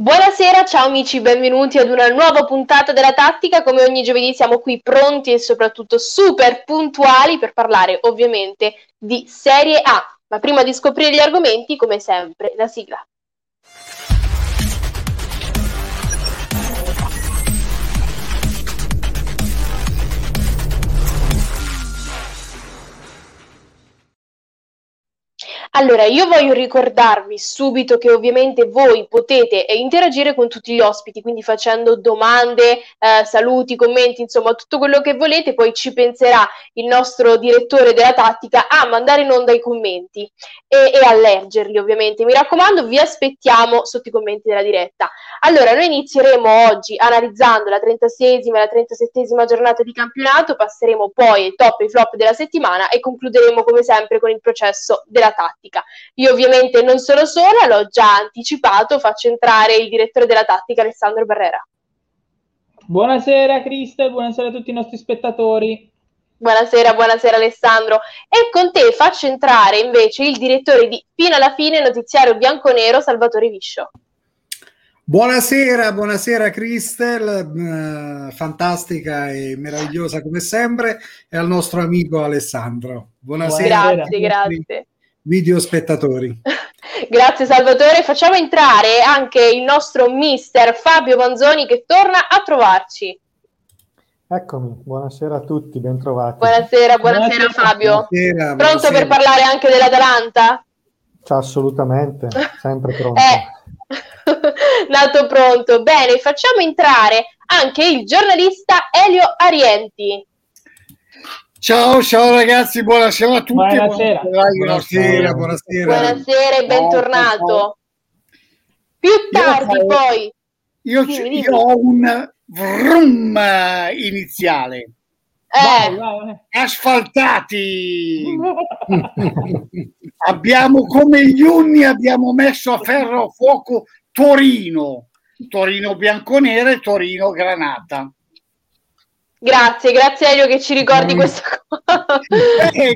Buonasera, ciao amici, benvenuti ad una nuova puntata della tattica. Come ogni giovedì siamo qui pronti e soprattutto super puntuali per parlare ovviamente di Serie A. Ma prima di scoprire gli argomenti, come sempre, la sigla. Allora, io voglio ricordarvi subito che ovviamente voi potete eh, interagire con tutti gli ospiti, quindi facendo domande, eh, saluti, commenti, insomma tutto quello che volete, poi ci penserà il nostro direttore della tattica a mandare in onda i commenti e, e a leggerli ovviamente. Mi raccomando, vi aspettiamo sotto i commenti della diretta. Allora, noi inizieremo oggi analizzando la 36esima e la 37esima giornata di campionato, passeremo poi ai top e ai flop della settimana e concluderemo come sempre con il processo della tattica tattica. Io ovviamente non sono sola, l'ho già anticipato, faccio entrare il direttore della tattica Alessandro Barrera. Buonasera Cristo buonasera a tutti i nostri spettatori. Buonasera, buonasera Alessandro. E con te faccio entrare invece il direttore di Fino alla fine notiziario bianconero Salvatore Viscio. Buonasera, buonasera Cristel, eh, fantastica e meravigliosa come sempre, e al nostro amico Alessandro. Buonasera. Grazie, grazie video spettatori. Grazie Salvatore, facciamo entrare anche il nostro mister Fabio Manzoni che torna a trovarci. Eccomi, buonasera a tutti, bentrovati. Buonasera, buonasera, buonasera Fabio. Buonasera, Pronto buonasera. per parlare anche dell'Atalanta? Ciao, assolutamente, sempre pronto. eh, nato pronto. Bene, facciamo entrare anche il giornalista Elio Arienti. Ciao, ciao ragazzi, buonasera a tutti. Buonasera, buonasera, buonasera. Buonasera e bentornato. Più tardi io poi. Io, dimmi, io ho un vrum iniziale. Eh. Vai, Asfaltati. abbiamo come gli unni abbiamo messo a ferro a fuoco Torino, Torino bianconera e Torino granata. Grazie, grazie Elio che ci ricordi mm. questa cosa. Eh,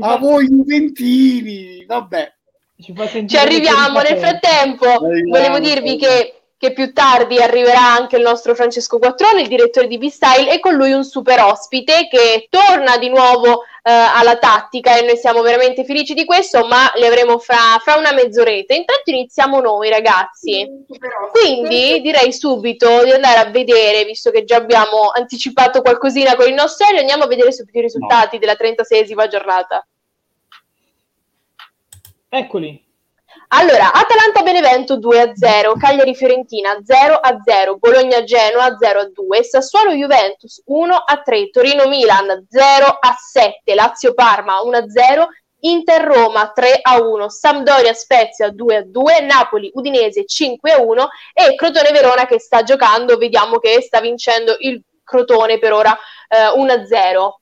a voi Juventini, vabbè. Ci, ci arriviamo. Nel frattempo, volevo dirvi che che più tardi arriverà anche il nostro Francesco Quattrone, il direttore di B-Style, e con lui un super ospite che torna di nuovo eh, alla tattica e noi siamo veramente felici di questo, ma li avremo fra, fra una mezz'oretta. Intanto iniziamo noi ragazzi. Quindi direi subito di andare a vedere, visto che già abbiamo anticipato qualcosina con il nostro aereo, andiamo a vedere subito i risultati no. della 36esima giornata. Eccoli. Allora, Atalanta-Benevento 2-0, Cagliari-Fiorentina 0-0, Bologna-Genoa 0-2, Sassuolo-Juventus 1-3, Torino-Milan 0-7, Lazio-Parma 1-0, Inter-Roma 3-1, Sampdoria-Spezia 2-2, Napoli-Udinese 5-1 e Crotone-Verona che sta giocando, vediamo che sta vincendo il Crotone per ora eh, 1-0.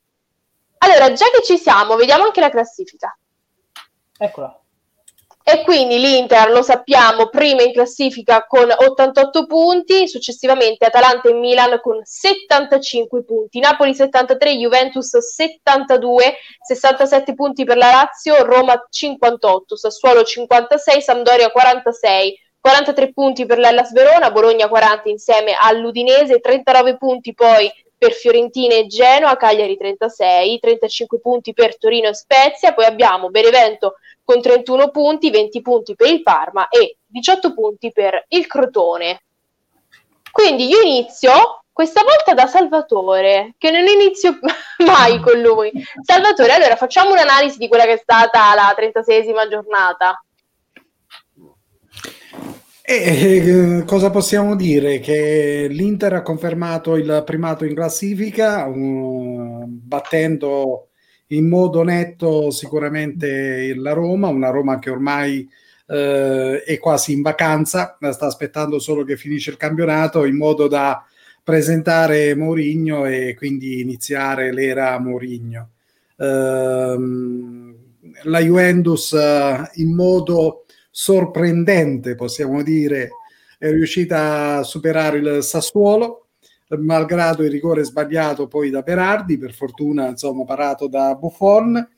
Allora, già che ci siamo, vediamo anche la classifica. Eccola e quindi l'Inter lo sappiamo prima in classifica con 88 punti, successivamente Atalanta e Milan con 75 punti, Napoli 73, Juventus 72, 67 punti per la Lazio, Roma 58, Sassuolo 56, Sampdoria 46, 43 punti per l'Ellas Verona, Bologna 40 insieme all'Udinese, 39 punti poi per Fiorentina e Genoa, Cagliari 36, 35 punti per Torino e Spezia, poi abbiamo Benevento con 31 punti, 20 punti per il Parma e 18 punti per il Crotone. Quindi io inizio questa volta da Salvatore, che non inizio mai con lui. Salvatore, allora facciamo un'analisi di quella che è stata la 36esima giornata. E, eh, cosa possiamo dire? Che l'Inter ha confermato il primato in classifica, um, battendo in modo netto sicuramente la Roma, una Roma che ormai eh, è quasi in vacanza, sta aspettando solo che finisce il campionato in modo da presentare Mourinho e quindi iniziare l'era Mourinho. Eh, la Juventus eh, in modo sorprendente, possiamo dire, è riuscita a superare il Sassuolo, malgrado il rigore sbagliato poi da Berardi, per fortuna insomma parato da Buffon,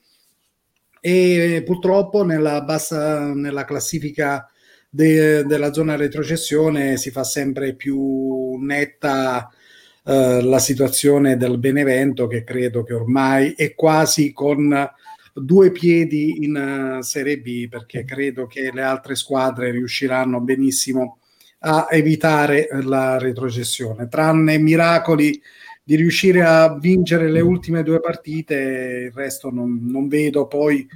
e purtroppo nella, bassa, nella classifica de- della zona retrocessione si fa sempre più netta eh, la situazione del Benevento che credo che ormai è quasi con due piedi in uh, Serie B perché credo che le altre squadre riusciranno benissimo a evitare la retrocessione tranne miracoli di riuscire a vincere le ultime due partite il resto non, non vedo poi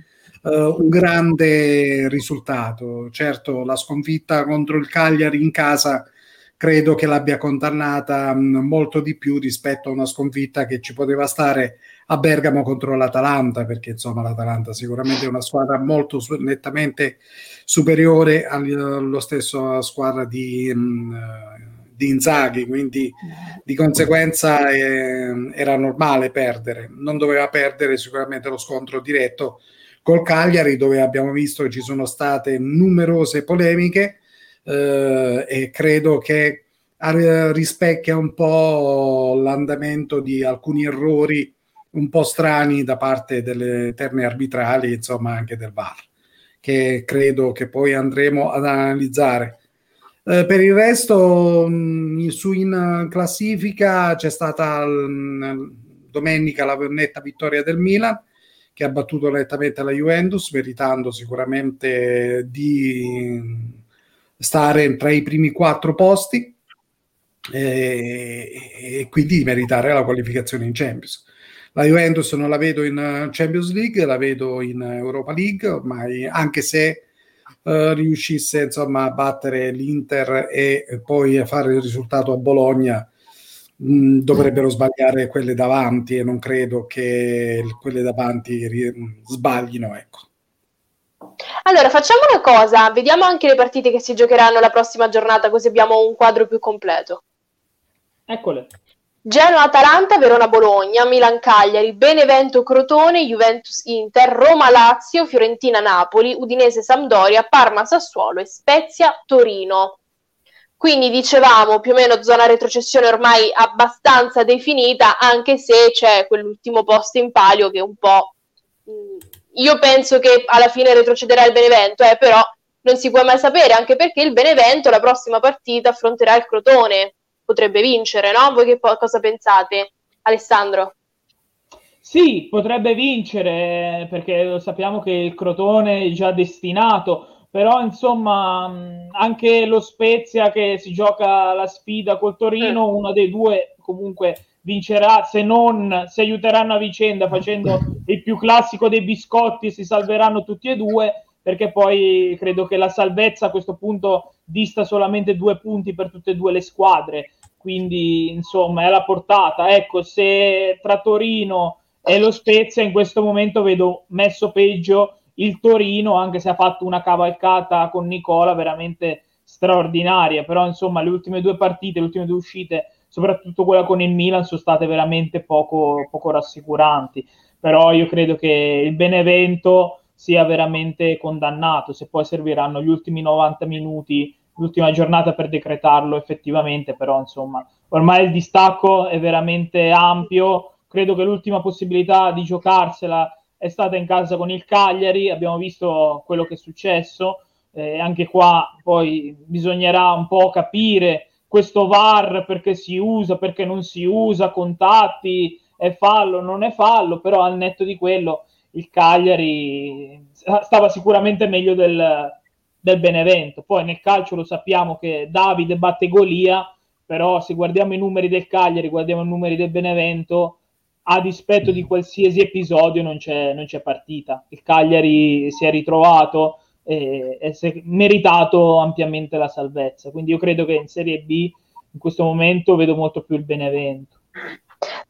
uh, un grande risultato. Certo, la sconfitta contro il Cagliari in casa credo che l'abbia condannata mh, mm, molto di più rispetto a una sconfitta che ci poteva stare a Bergamo contro l'Atalanta, perché insomma l'Atalanta sicuramente è una squadra molto su- nettamente superiore allo stesso squadra di, mm, di Inzaghi, quindi di conseguenza eh, era normale perdere, non doveva perdere sicuramente lo scontro diretto col Cagliari dove abbiamo visto che ci sono state numerose polemiche eh, e credo che rispecchia un po' l'andamento di alcuni errori un po' strani da parte delle terne arbitrali, insomma anche del VAR, che credo che poi andremo ad analizzare. Eh, per il resto, mh, su in classifica c'è stata mh, domenica la netta vittoria del Milan, che ha battuto nettamente la Juventus, meritando sicuramente di stare tra i primi quattro posti e, e quindi di meritare la qualificazione in Champions. La Juventus non la vedo in Champions League, la vedo in Europa League, ormai anche se uh, riuscisse insomma, a battere l'Inter e poi a fare il risultato a Bologna, mh, dovrebbero sbagliare quelle davanti e non credo che quelle davanti ri- sbaglino. Ecco. Allora, facciamo una cosa, vediamo anche le partite che si giocheranno la prossima giornata, così abbiamo un quadro più completo. Eccole. Genoa-Atalanta, Verona-Bologna, Milan-Cagliari, Benevento-Crotone, Juventus-Inter, Roma-Lazio, Fiorentina-Napoli, Udinese-Sampdoria, Parma-Sassuolo e Spezia-Torino. Quindi dicevamo più o meno zona retrocessione ormai abbastanza definita, anche se c'è quell'ultimo posto in palio che un po'... Mm, io penso che alla fine retrocederà il Benevento, eh, però non si può mai sapere, anche perché il Benevento la prossima partita affronterà il Crotone, potrebbe vincere, no? Voi che po- cosa pensate, Alessandro? Sì, potrebbe vincere perché sappiamo che il Crotone è già destinato però insomma anche lo Spezia che si gioca la sfida col Torino, una dei due comunque vincerà, se non si aiuteranno a vicenda facendo il più classico dei biscotti, si salveranno tutti e due, perché poi credo che la salvezza a questo punto dista solamente due punti per tutte e due le squadre, quindi insomma è alla portata. Ecco, se tra Torino e lo Spezia in questo momento vedo messo peggio il Torino, anche se ha fatto una cavalcata con Nicola veramente straordinaria, però insomma le ultime due partite, le ultime due uscite, soprattutto quella con il Milan, sono state veramente poco, poco rassicuranti, però io credo che il Benevento sia veramente condannato, se poi serviranno gli ultimi 90 minuti, l'ultima giornata per decretarlo effettivamente, però insomma ormai il distacco è veramente ampio, credo che l'ultima possibilità di giocarsela è stata in casa con il Cagliari, abbiamo visto quello che è successo, eh, anche qua poi bisognerà un po' capire questo VAR perché si usa, perché non si usa, contatti, è fallo, non è fallo, però al netto di quello il Cagliari stava sicuramente meglio del, del Benevento. Poi nel calcio lo sappiamo che Davide batte Golia, però se guardiamo i numeri del Cagliari, guardiamo i numeri del Benevento, a dispetto di qualsiasi episodio non c'è, non c'è partita. Il Cagliari si è ritrovato e, e si è meritato ampiamente la salvezza. Quindi io credo che in Serie B in questo momento vedo molto più il Benevento.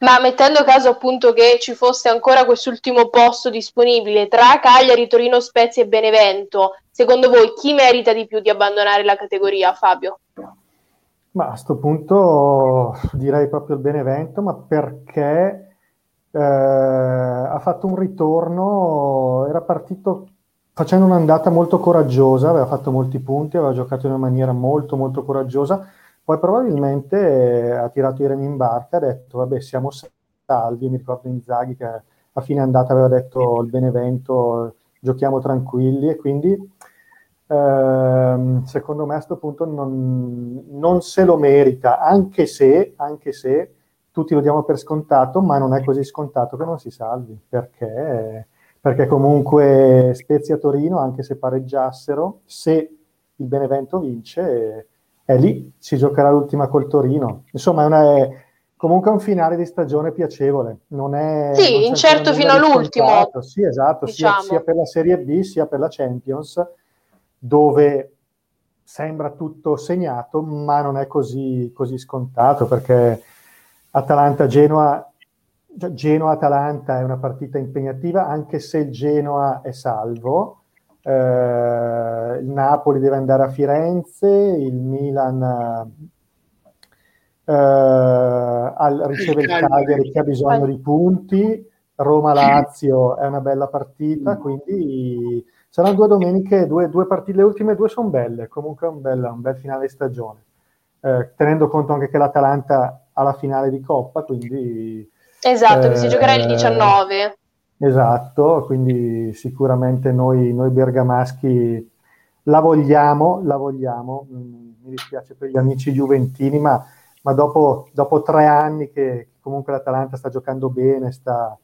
Ma mettendo caso appunto che ci fosse ancora quest'ultimo posto disponibile tra Cagliari, Torino, Spezia e Benevento, secondo voi chi merita di più di abbandonare la categoria, Fabio? Ma a questo punto direi proprio il Benevento, ma perché eh, ha fatto un ritorno, era partito facendo un'andata molto coraggiosa, aveva fatto molti punti, aveva giocato in una maniera molto molto coraggiosa, poi probabilmente ha tirato i remi in barca, ha detto vabbè siamo salvi, mi ricordo Inzaghi che a fine andata aveva detto il Benevento giochiamo tranquilli e quindi ehm, secondo me a questo punto non, non, se lo merita, anche se, anche se tutti lo diamo per scontato, ma non è così scontato che non si salvi, perché, perché comunque Spezia Torino, anche se pareggiassero, se il Benevento vince, è lì, si giocherà l'ultima col Torino. Insomma, è, una, è comunque un finale di stagione piacevole. Non è, sì, non incerto fino all'ultimo. Sì, esatto, diciamo. sia, sia per la Serie B sia per la Champions, dove sembra tutto segnato, ma non è così, così scontato perché Atalanta-Genoa, Genoa-Atalanta è una partita impegnativa, anche se il Genoa è salvo. Eh, il Napoli deve andare a Firenze, il Milan eh, al, riceve il Cagliari che ha bisogno di punti, Roma-Lazio è una bella partita, quindi saranno due domeniche, due, due partite, le ultime due sono belle, comunque è un bel, un bel finale di stagione. Eh, tenendo conto anche che l'Atalanta alla finale di Coppa, quindi... Esatto, eh, che si giocherà il 19. Esatto, quindi sicuramente noi, noi bergamaschi la vogliamo, la vogliamo, mm, mi dispiace per gli amici juventini, ma, ma dopo, dopo, tre anni che comunque l'Atalanta sta giocando bene, sta,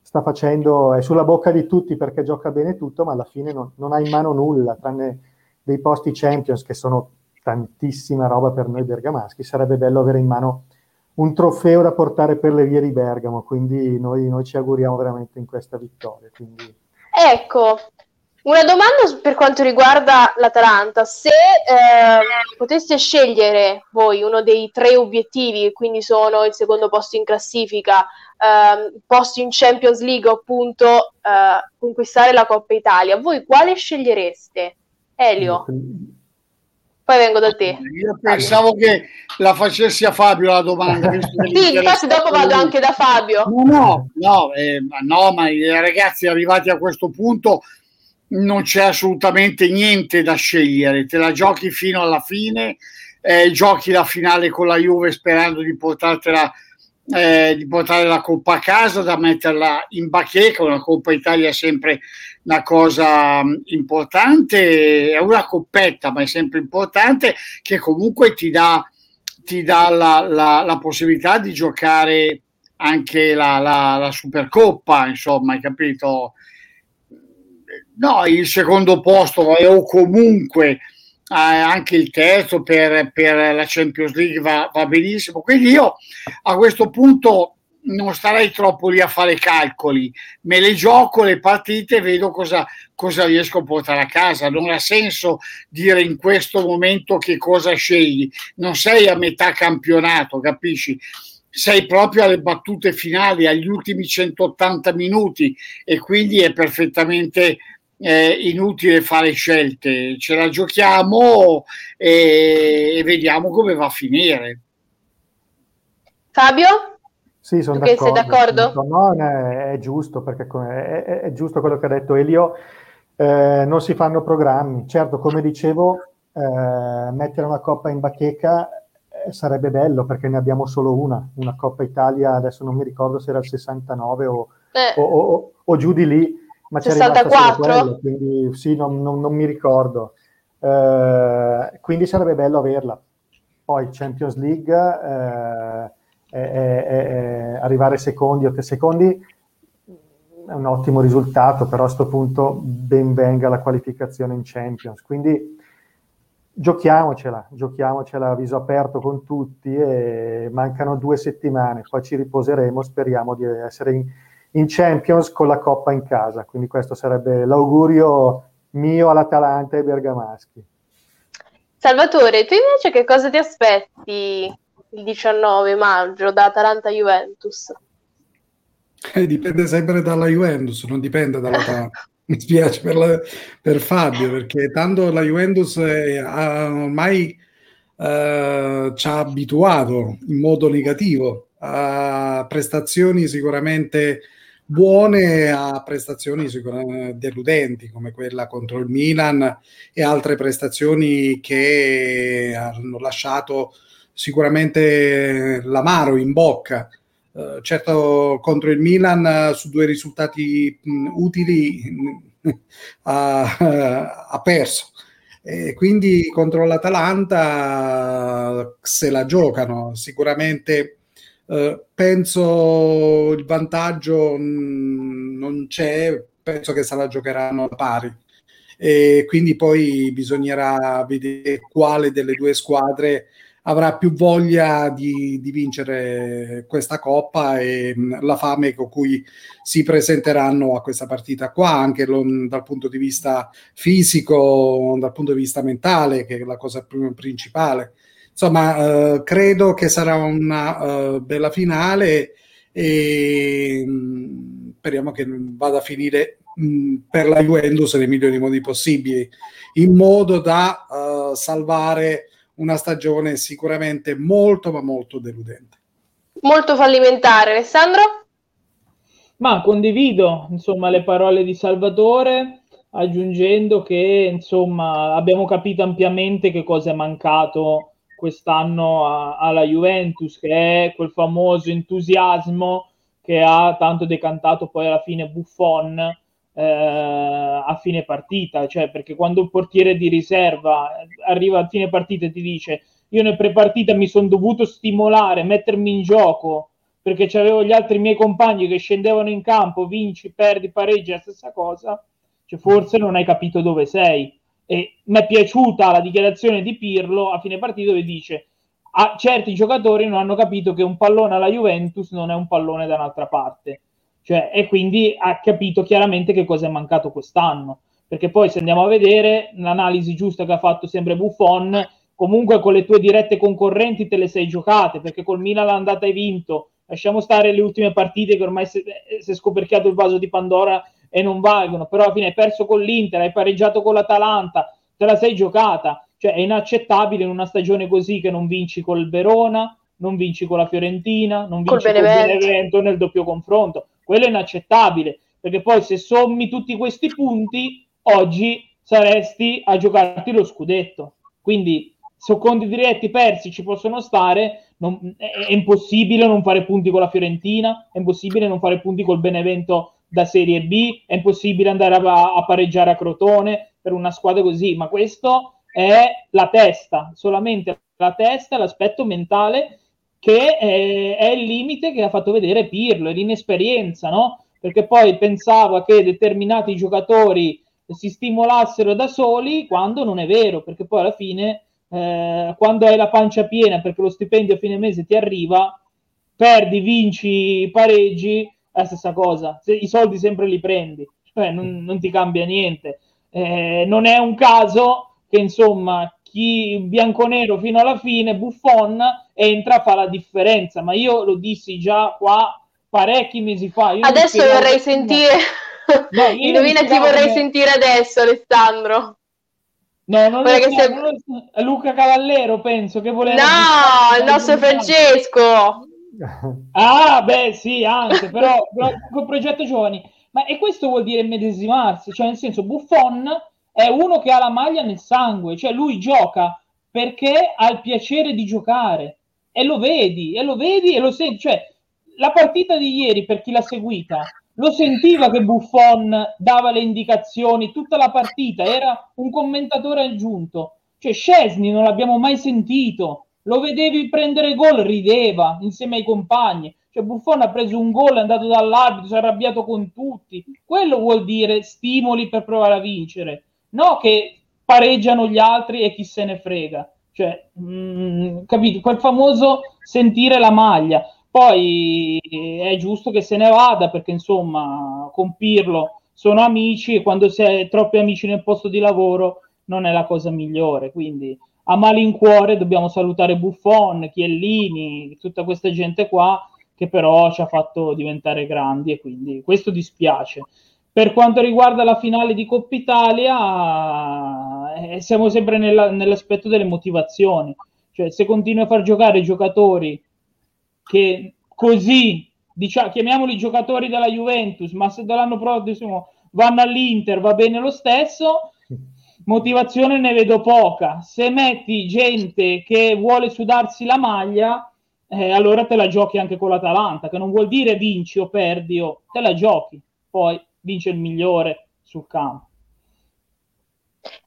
sta, facendo, è sulla bocca di tutti perché gioca bene tutto, ma alla fine non, non ha in mano nulla, tranne dei posti Champions che sono tantissima roba per noi bergamaschi, sarebbe bello avere in mano un trofeo da portare per le vie di Bergamo, quindi noi, noi ci auguriamo veramente in questa vittoria. Quindi... Ecco, una domanda per quanto riguarda l'Atalanta, se eh, poteste scegliere voi uno dei tre obiettivi, quindi sono il secondo posto in classifica, eh, posto in Champions League appunto eh, conquistare la Coppa Italia, voi quale scegliereste? Elio? Poi vengo da te. Io pensavo che la facessi a Fabio la domanda. sì, infatti dopo vado anche da Fabio. No, no, no, eh, no, ma i ragazzi arrivati a questo punto non c'è assolutamente niente da scegliere, te la giochi fino alla fine, eh, giochi la finale con la Juve sperando di portartela eh, di portare la Coppa a casa, da metterla in bacheca, una Coppa Italia sempre una cosa mm, importante, è una coppetta, ma è sempre importante, che comunque ti dà, ti dà la, la, la possibilità di giocare anche la, la, la Supercoppa, insomma, hai capito? No, il secondo posto o comunque eh, anche il terzo per, per la Champions League va, va, benissimo. Quindi io a questo punto non starei troppo lì a fare calcoli, me le gioco le partite e vedo cosa, cosa riesco a portare a casa. Non ha senso dire in questo momento che cosa scegli, non sei a metà campionato, capisci? sei proprio alle battute finali, agli ultimi 180 minuti e quindi è perfettamente è inutile fare scelte, ce la giochiamo e, e vediamo come va a finire. Fabio? Sì, sono d'accordo. Sei d'accordo? No, è, è, giusto, perché è, è, è, giusto quello che ha detto Elio, eh, non si fanno programmi. Certo, come dicevo, eh, mettere una coppa in bacheca eh, sarebbe bello, perché ne abbiamo solo una, una Coppa Italia, adesso non mi ricordo se era il 69 o, eh. o, o, o giù di lì, ma 64? Quello, quindi sì, non, non, non mi ricordo. Eh, quindi sarebbe bello averla. Poi Champions League, eh, arrivare secondi o tre secondi è un ottimo risultato, però a questo punto ben venga la qualificazione in Champions. Quindi giochiamocela, giochiamocela a viso aperto con tutti e mancano due settimane, poi ci riposeremo, speriamo di essere in in Champions con la Coppa in casa. Quindi questo sarebbe l'augurio mio all'Atalanta e Bergamaschi. Salvatore, tu invece che cosa ti aspetti il 19 maggio da Atalanta-Juventus? Eh, dipende sempre dalla Juventus, non dipende dall'Atalanta. Mi spiace per, la, per, Fabio perché tanto la Juventus è, ormai eh, ci ha abituato in modo negativo a prestazioni sicuramente buone a prestazioni sicuramente deludenti come quella contro il Milan e altre prestazioni che hanno lasciato sicuramente l'amaro in bocca. Uh, certo contro il Milan su due risultati mh, utili mh, ha, ha, perso E quindi contro l'Atalanta se la giocano. Sicuramente eh, penso il vantaggio mh, non c'è, penso che se la giocheranno pari. E quindi poi bisognerà vedere quale delle due squadre avrà più voglia di, di, vincere questa coppa e la fame con cui si presenteranno a questa partita qua, anche lo, dal punto di vista fisico, dal punto di vista mentale, che è la cosa principale. Insomma, eh, credo che sarà una uh, bella finale e mh, speriamo che vada a finire mh, per la Juventus nei migliori modi possibili, in modo da uh, salvare una stagione sicuramente molto ma molto deludente. Molto fallimentare, Alessandro? Ma condivido insomma le parole di Salvatore aggiungendo che insomma abbiamo capito ampiamente che cosa è mancato quest'anno a, alla Juventus, che è quel famoso entusiasmo che ha tanto decantato poi alla fine Buffon eh, a fine partita, cioè perché quando il portiere di riserva arriva a fine partita e ti dice io nel pre-partita mi sono dovuto stimolare, mettermi in gioco perché c'avevo gli altri miei compagni che scendevano in campo, vinci, perdi, pareggi, la stessa cosa, cioè forse non hai capito dove sei. E mi è piaciuta la dichiarazione di Pirlo a fine partita dove dice ah, certi giocatori non hanno capito che un pallone alla Juventus non è un pallone da un'altra parte cioè, e quindi ha capito chiaramente che cosa è mancato quest'anno. Perché poi se andiamo a vedere l'analisi giusta che ha fatto sempre Buffon, comunque con le tue dirette concorrenti te le sei giocate, perché col Milan l'andata hai vinto. Lasciamo stare le ultime partite che ormai si è scoperchiato il vaso di Pandora e non valgono, però alla fine hai perso con l'Inter, hai pareggiato con l'Atalanta, te la sei giocata. Cioè è inaccettabile in una stagione così che non vinci col Verona, non vinci con la Fiorentina, non vinci con il Benevento nel doppio confronto quello è inaccettabile, perché poi se sommi tutti questi punti, oggi saresti a giocarti lo scudetto. Quindi secondi diretti persi ci possono stare, non, è, è, impossibile non fare punti con la Fiorentina, è impossibile non fare punti col Benevento da Serie B, è impossibile andare a, a pareggiare a Crotone per una squadra così, ma questo è la testa, solamente la testa, l'aspetto mentale che è, è, il limite che ha fatto vedere Pirlo, è l'inesperienza, no? Perché poi pensava che determinati giocatori si stimolassero da soli quando non è vero, perché poi alla fine, eh, quando hai la pancia piena perché lo stipendio a fine mese ti arriva, perdi, vinci, pareggi, è la stessa cosa, Se, i soldi sempre li prendi, cioè non, non ti cambia niente. Eh, non è un caso che insomma chi bianconero fino alla fine, Buffon, entra, fa la differenza. Ma io lo dissi già qua parecchi mesi fa. Io adesso vorrei sentire. No, Indovina chi vorrei che... sentire adesso, Alessandro. No, non è, sei... Luca Cavallero, penso che voleva. No, il nostro Francesco. Ah, beh, sì, anche, però, però col progetto giovani. Ma e questo vuol dire medesimarsi, cioè nel senso Buffon è uno che ha la maglia nel sangue, cioè lui gioca perché ha il piacere di giocare e lo vedi, e lo vedi e lo senti, cioè la partita di ieri per chi l'ha seguita lo sentiva che Buffon dava le indicazioni tutta la partita, era un commentatore aggiunto. Cioè Scesni non l'abbiamo mai sentito, lo vedevi prendere gol, rideva insieme ai compagni. Cioè Buffon ha preso un gol, è andato dall'arbitro, si è arrabbiato con tutti. Quello vuol dire stimoli per provare a vincere no che pareggiano gli altri e chi se ne frega. Cioè, mh, mm, capito? Quel famoso sentire la maglia. Poi è giusto che se ne vada perché, insomma, con Pirlo sono amici e quando si è troppi amici nel posto di lavoro non è la cosa migliore. Quindi a malincuore dobbiamo salutare Buffon, Chiellini, tutta questa gente qua che però ci ha fatto diventare grandi e quindi questo dispiace. Per quanto riguarda la finale di Coppa Italia, eh, siamo sempre nella, nell'aspetto delle motivazioni. Cioè, se continui a far giocare giocatori che così, diciamo, chiamiamoli giocatori della Juventus, ma se dall'anno prossimo vanno all'Inter va bene lo stesso, motivazione ne vedo poca. Se metti gente che vuole sudarsi la maglia, eh, allora te la giochi anche con l'Atalanta, che non vuol dire vinci o perdi, o te la giochi. Poi vince il migliore sul campo.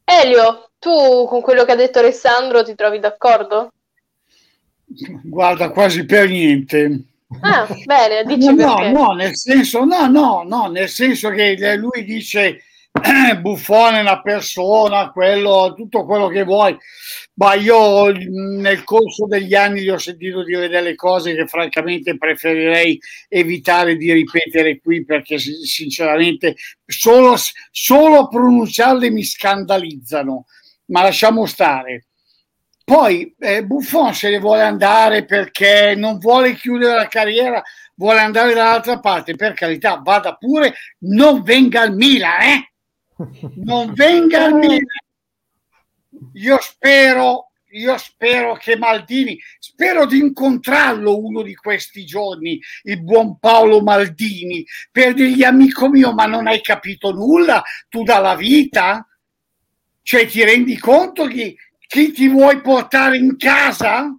Elio, tu con quello che ha detto Alessandro ti trovi d'accordo? Guarda, quasi per niente. Ah, bene, dici no, perché. no, nel senso, no, no, no, nel senso che lui dice eh, Buffone una persona, quello, tutto quello che vuoi, ma io nel corso degli anni gli ho sentito dire delle cose che francamente preferirei evitare di ripetere qui perché sinceramente solo, solo a pronunciarle mi scandalizzano, ma lasciamo stare. Poi eh, Buffon se ne vuole andare perché non vuole chiudere la carriera, vuole andare dall'altra parte, per carità, vada pure, non venga al Milan, eh? Non venga al Milan. Io spero, io spero che Maldini, spero di incontrarlo uno di questi giorni, il buon Paolo Maldini, per dirgli amico mio, ma non hai capito nulla tu dalla vita? Cioè ti rendi conto che chi ti vuoi portare in casa?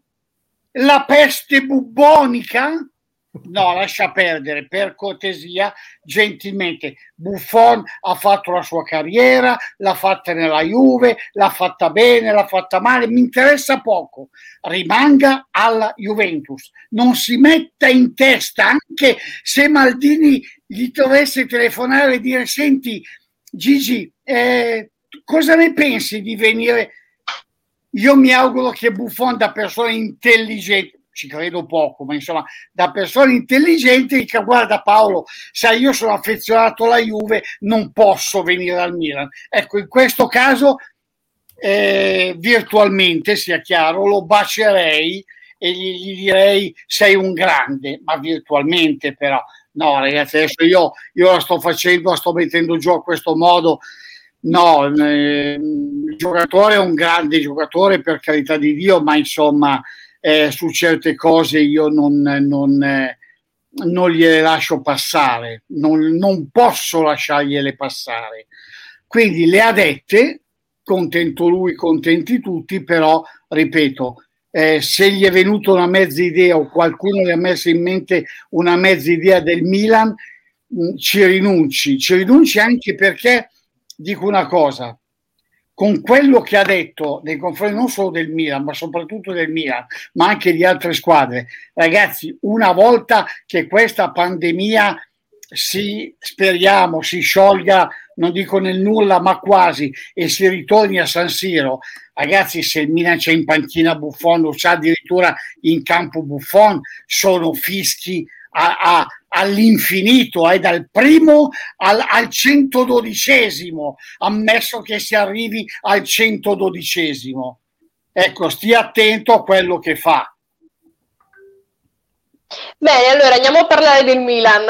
La peste bubbonica? No, lascia perdere, per cortesia, gentilmente. Buffon ha fatto la sua carriera, l'ha fatta nella Juve, l'ha fatta bene, l'ha fatta male, mi interessa poco. Rimanga alla Juventus. Non si metta in testa, anche se Maldini gli dovesse telefonare e dire, senti, Gigi, eh, cosa ne pensi di venire io mi auguro che Buffon da persona intelligente ci credo poco, ma insomma, da persone intelligenti dica guarda Paolo, sai io sono affezionato alla Juve, non posso venire al Milan. Ecco, in questo caso eh, virtualmente, sia chiaro, lo bacerei e gli, gli, direi sei un grande, ma virtualmente però. No ragazzi, adesso io, io la sto facendo, la sto mettendo giù a questo modo No, eh, il giocatore è un grande giocatore per carità di Dio, ma insomma eh, su certe cose io non, non, eh, non gliele lascio passare, non, non, posso lasciargliele passare. Quindi le ha dette, contento lui, contenti tutti, però ripeto, eh, se gli è venuta una mezza idea o qualcuno gli ha messo in mente una mezza idea del Milan, mh, mm, ci rinunci, ci rinunci anche perché dico una cosa, con quello che ha detto nei confronti non solo del Milan, ma soprattutto del Milan, ma anche di altre squadre, ragazzi, una volta che questa pandemia si speriamo si sciolga, non dico nel nulla, ma quasi, e si ritorni a San Siro, ragazzi, se il Milan c'è in panchina Buffon o c'è addirittura in campo Buffon, sono fischi a, a, all'infinito, eh, dal primo al, al 112, ammesso che si arrivi al 112. Ecco, stia attento a quello che fa. Bene, allora andiamo a parlare del Milan.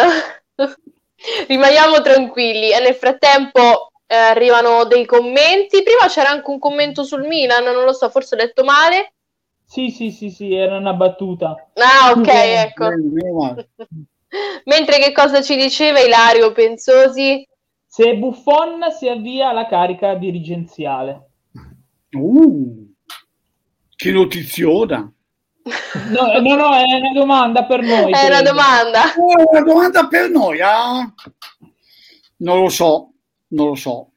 Rimaniamo tranquilli e nel frattempo eh, arrivano dei commenti. Prima c'era anche un commento sul Milan, non lo so, forse ho detto male. Sì, sì, sì, sì, era una battuta. Ah, ok, ecco. Mentre che cosa ci diceva Ilario Pensosi? Se Buffon si avvia alla carica dirigenziale. Uh, che notiziona. No, no, no, è una domanda per noi. È una domanda. Oh, una domanda per noi, ah? Non lo so, non lo so.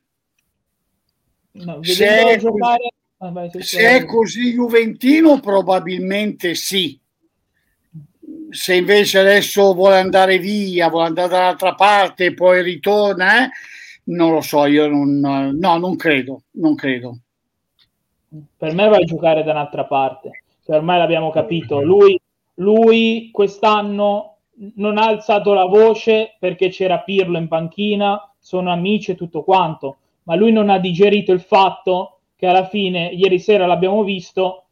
No, se, giocare... ah, vai, se è così juventino, probabilmente sì se invece adesso vuole andare via, vuole andare dall'altra parte e poi ritorna, eh? non lo so, io non, no, non credo, non credo. Per me va a giocare da un'altra parte, cioè, ormai l'abbiamo capito, lui, lui quest'anno non ha alzato la voce perché c'era Pirlo in panchina, sono amici e tutto quanto, ma lui non ha digerito il fatto che alla fine, ieri sera l'abbiamo visto,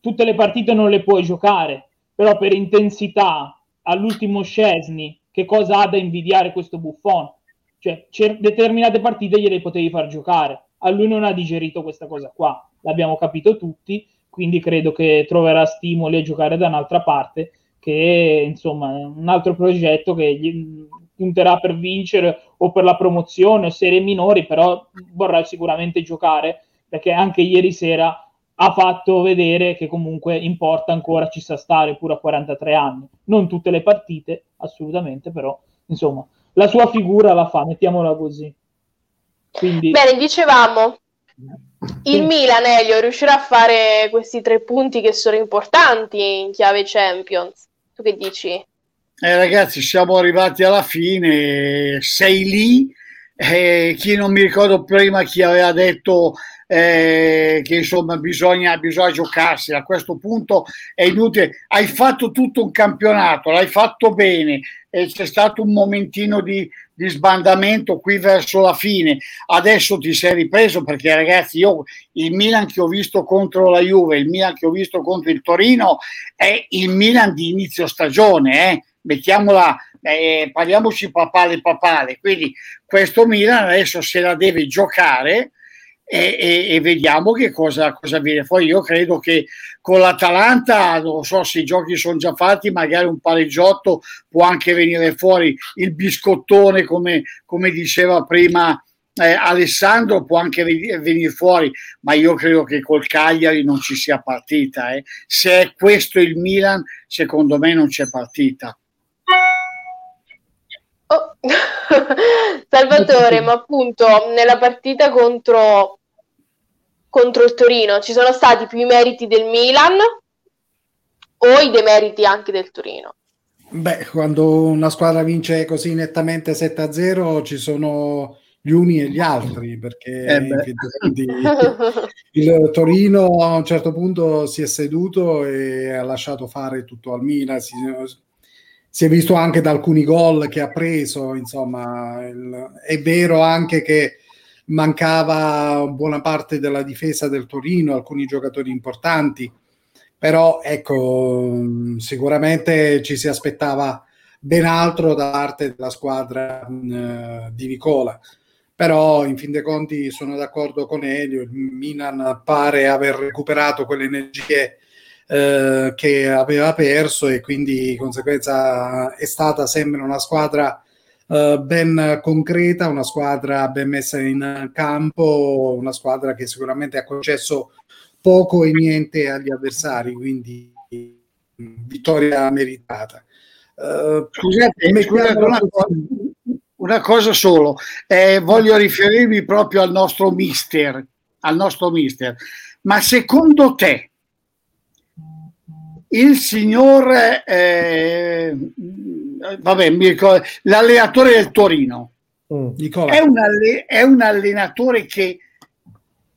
tutte le partite non le puoi giocare, però per intensità all'ultimo Scesni, che cosa ha da invidiare questo Buffon? Cioè, cer- determinate partite gliele potevi far giocare. A lui non ha digerito questa cosa qua, l'abbiamo capito tutti, quindi credo che troverà stimoli a giocare da un'altra parte, che insomma un altro progetto che gli punterà per vincere o per la promozione o serie minori, però vorrà sicuramente giocare, perché anche ieri sera ha fatto vedere che comunque importa ancora, ci sa stare pure a 43 anni. Non tutte le partite, assolutamente, però insomma, la sua figura la fa, mettiamola così. Quindi... Bene, dicevamo, il Milan, Elio, riuscirà a fare questi tre punti che sono importanti in chiave Champions. Tu che dici? Eh, ragazzi, siamo arrivati alla fine, sei lì. Eh, chi non mi ricordo prima chi aveva detto eh, che insomma bisogna, bisogna giocarsi a questo punto è inutile hai fatto tutto un campionato l'hai fatto bene e c'è stato un momentino di, di sbandamento qui verso la fine. Adesso ti sei ripreso perché ragazzi io il Milan che ho visto contro la Juve, il Milan che ho visto contro il Torino è il Milan di inizio stagione, eh? mettiamola, eh, parliamoci papale papale. Quindi questo Milan adesso se la deve giocare e, e, e, vediamo che cosa, cosa viene fuori. Io credo che con l'Atalanta, non so se i giochi sono già fatti, magari un pareggiotto può anche venire fuori il biscottone, come, come diceva prima eh, Alessandro, può anche venire fuori, ma io credo che col Cagliari non ci sia partita. Eh. Se è questo il Milan, secondo me non c'è partita. Oh. Salvatore, ma appunto nella partita contro contro il Torino. Ci sono stati più i meriti del Milan o i demeriti anche del Torino? Beh, quando una squadra vince così nettamente 7-0 ci sono gli uni e gli altri perché eh il Torino a un certo punto si è seduto e ha lasciato fare tutto al Milan. Si, si è visto anche da alcuni gol che ha preso insomma il, è vero anche che mancava buona parte della difesa del Torino, alcuni giocatori importanti, però ecco, sicuramente ci si aspettava ben altro da parte della squadra mh, eh, di Nicola. Però in fin dei conti sono d'accordo con Elio, il Milan pare aver recuperato quelle energie eh, che aveva perso e quindi di conseguenza è stata sempre una squadra uh, ben concreta, una squadra ben messa in campo, una squadra che sicuramente ha concesso poco e niente agli avversari, quindi vittoria meritata. Uh, scusate, scusate una, cosa, una, cosa, solo, eh, voglio riferirmi proprio al nostro mister, al nostro mister. Ma secondo te il signor eh, vabbè, mi ricordo, l'allenatore del Torino mm. è, un alle, è, un allenatore che,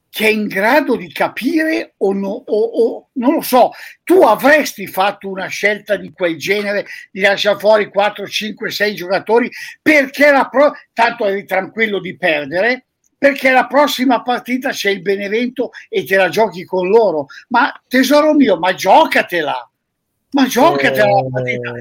che, è in grado di capire o, no, o, o, non lo so, tu avresti fatto una scelta di quel genere di lasciare fuori 4, 5, 6 giocatori perché la pro- tanto eri tranquillo di perdere perché la prossima partita c'è il Benevento e te la giochi con loro. Ma tesoro mio, ma giocatela! Ma giocatela eh... la partita!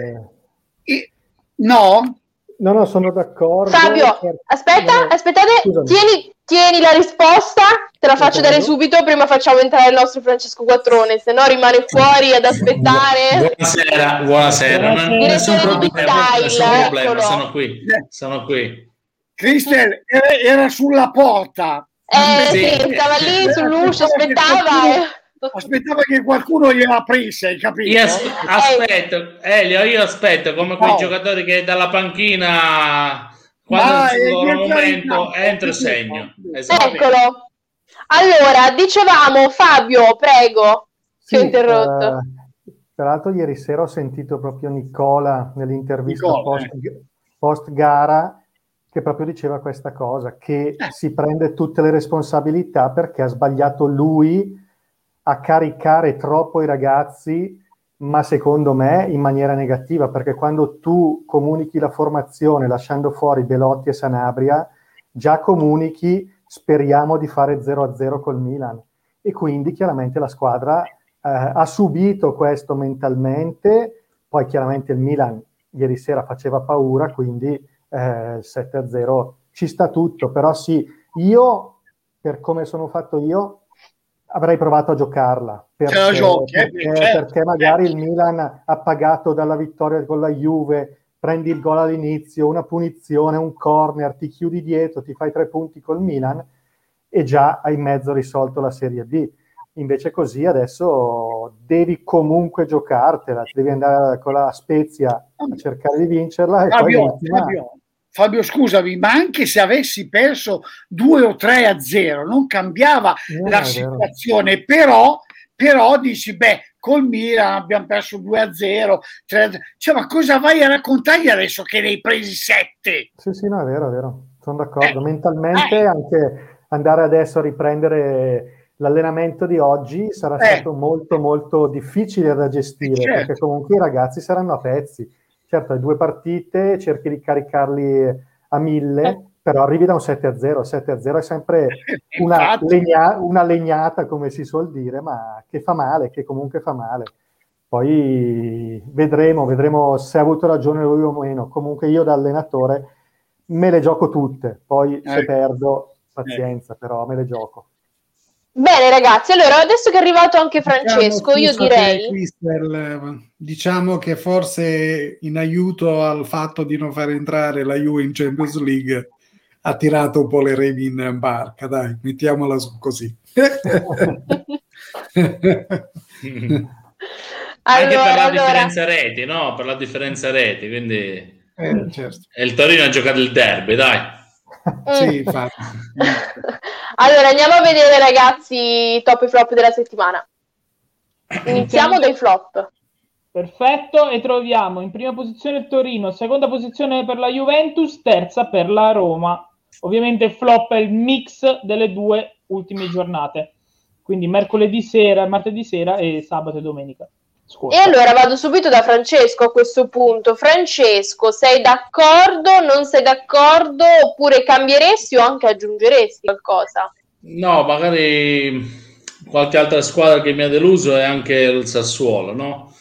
No? No, no, sono d'accordo. Fabio, per... aspetta, no, aspettate, tieni, tieni, la risposta, te la faccio dare subito, prima facciamo entrare il nostro Francesco Quattrone, se no rimane fuori ad aspettare. Buonasera, buonasera, non, nessun problema, nessun problema, sono qui, sono qui. Cristel era, era sulla porta. Eh sì, stava lì sull'uscio, aspettava. Eh. Aspettava che qualcuno gliela aprisse, hai capito? Io as- aspetto, Elio, io aspetto come quei no. giocatori che dalla panchina quando il loro momento entra e segno. Esatto. Eccolo. Allora, dicevamo Fabio, prego, sì, ho interrotto. Eh, tra l'altro ieri sera ho sentito proprio Nicola nell'intervista Nicola, post, eh. post gara che proprio diceva questa cosa, che eh. si prende tutte le responsabilità perché ha sbagliato lui a caricare troppo i ragazzi, ma secondo me in maniera negativa, perché quando tu comunichi la formazione lasciando fuori Belotti e Sanabria, già comunichi speriamo di fare 0-0 col Milan. E quindi chiaramente la squadra eh, ha subito questo mentalmente, poi chiaramente il Milan ieri sera faceva paura, quindi eh, 7-0 ci sta tutto, però sì, io per come sono fatto io avrei provato a giocarla perché, giochi, eh, perché, certo, perché magari certo. il Milan ha pagato dalla vittoria con la Juve prendi il gol all'inizio, una punizione, un corner, ti chiudi dietro, ti fai tre punti col Milan e già hai mezzo risolto la Serie B. Invece così adesso devi comunque giocartela, devi andare con la Spezia a cercare di vincerla e Fabio, poi Fabio, Fabio, scusami, ma anche se avessi perso 2 o 3 a 0, non cambiava no, la situazione, però, però dici, beh, col Milan abbiamo perso 2 a 0, 3 a 0. Cioè, ma cosa vai a raccontargli adesso che ne hai presi 7? Sì, sì, no, è vero, è vero, sono d'accordo. Eh, Mentalmente eh. anche andare adesso a riprendere l'allenamento di oggi sarà eh. stato molto molto difficile da gestire, certo. perché comunque i ragazzi saranno a pezzi certo, hai due partite, cerchi di caricarli a mille, eh. però arrivi da un 7 a 0. 7 a 0 è sempre una, legna, una legnata, come si suol dire, ma che fa male, che comunque fa male. Poi vedremo, vedremo se ha avuto ragione lui o meno. Comunque io da allenatore me le gioco tutte, poi se ecco. perdo pazienza, però me le gioco. Bene ragazzi, allora adesso che è arrivato anche diciamo Francesco, diciamo, io direi... Crystal, diciamo che forse in aiuto al fatto di non far entrare la Juve in Champions League ha tirato un po' le remi in barca, dai, mettiamola su così. Allora, anche per la allora... differenza reti, no? Per la differenza reti, quindi... Eh, certo. E il Torino ha giocato il derby, dai. sì, infatti. allora, andiamo a vedere, ragazzi, i top e flop della settimana. Iniziamo dai flop. Perfetto, e troviamo in prima posizione il Torino, seconda posizione per la Juventus, terza per la Roma. Ovviamente flop è il mix delle due ultime giornate, quindi mercoledì sera, martedì sera e sabato e domenica. Scusa. E allora vado subito da Francesco a questo punto. Francesco, sei d'accordo? Non sei d'accordo? Oppure cambieresti o anche aggiungeresti qualcosa? No, magari qualche altra squadra che mi ha deluso è anche il Sassuolo, no?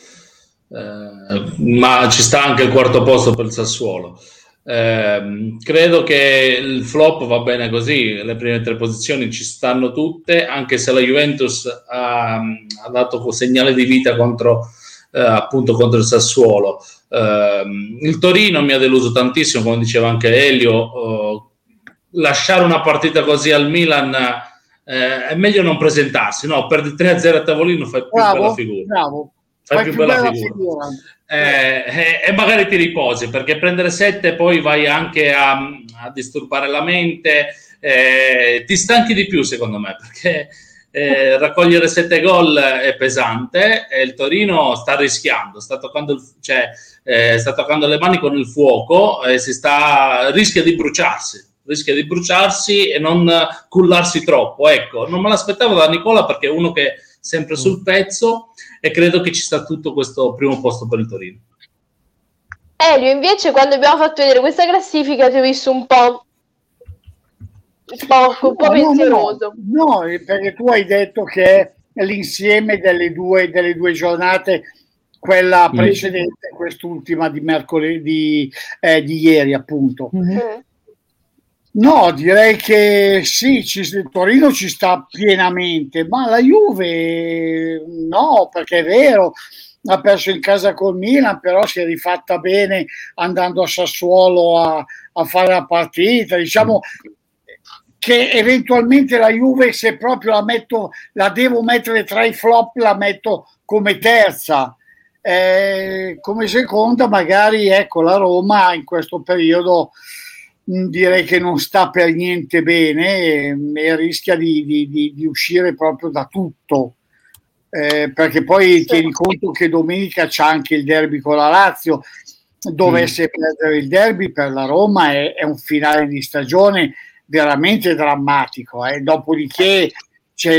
Eh, ma ci sta anche il quarto posto per il Sassuolo. Eh, credo che il flop va bene così, le prime tre posizioni ci stanno tutte, anche se la Juventus ha, ha dato segnale di vita contro, eh, appunto contro il Sassuolo. Eh, il Torino mi ha deluso tantissimo, come diceva anche Elio, oh, lasciare una partita così al Milan eh, è meglio non presentarsi, no? Perdi 3-0 a tavolino fai più bravo, bella figura. Bravo. Fai, fai più, più, bella, bella figura. figura eh, eh, e magari ti riposi perché prendere 7 poi vai anche a, a disturbare la mente, eh, ti stanchi di più secondo me perché eh, raccogliere 7 gol è pesante e il Torino sta rischiando, sta toccando, il, cioè, eh, sta toccando le mani con il fuoco e si sta, rischia di bruciarsi rischia di bruciarsi e non cullarsi troppo. Ecco, non me l'aspettavo da Nicola perché è uno che sempre sul pezzo e credo che ci sta tutto questo primo posto per il Torino. Elio, invece, quando abbiamo fatto vedere questa classifica, ti ho visto un po', un po', un po no, pensieroso. No, no, perché tu hai detto che l'insieme delle due, delle due giornate, quella precedente, mm. quest'ultima di mercoledì, eh, di ieri, appunto. Mm-hmm. No, direi che sì, ci, Torino ci sta pienamente, ma la Juve no, perché è vero, ha perso in casa col Milan, però si è rifatta bene andando a Sassuolo a, a fare la partita. Diciamo che eventualmente la Juve, se proprio la metto, la devo mettere tra i flop, la metto come terza. Eh, come seconda, magari ecco la Roma in questo periodo direi che non sta per niente bene e, e rischia di, di, di, uscire proprio da tutto. Eh, perché poi sì. tieni conto che domenica c'è anche il derby con la Lazio. Dovesse mm. perdere il derby per la Roma è, è un finale di stagione veramente drammatico. Eh. Dopodiché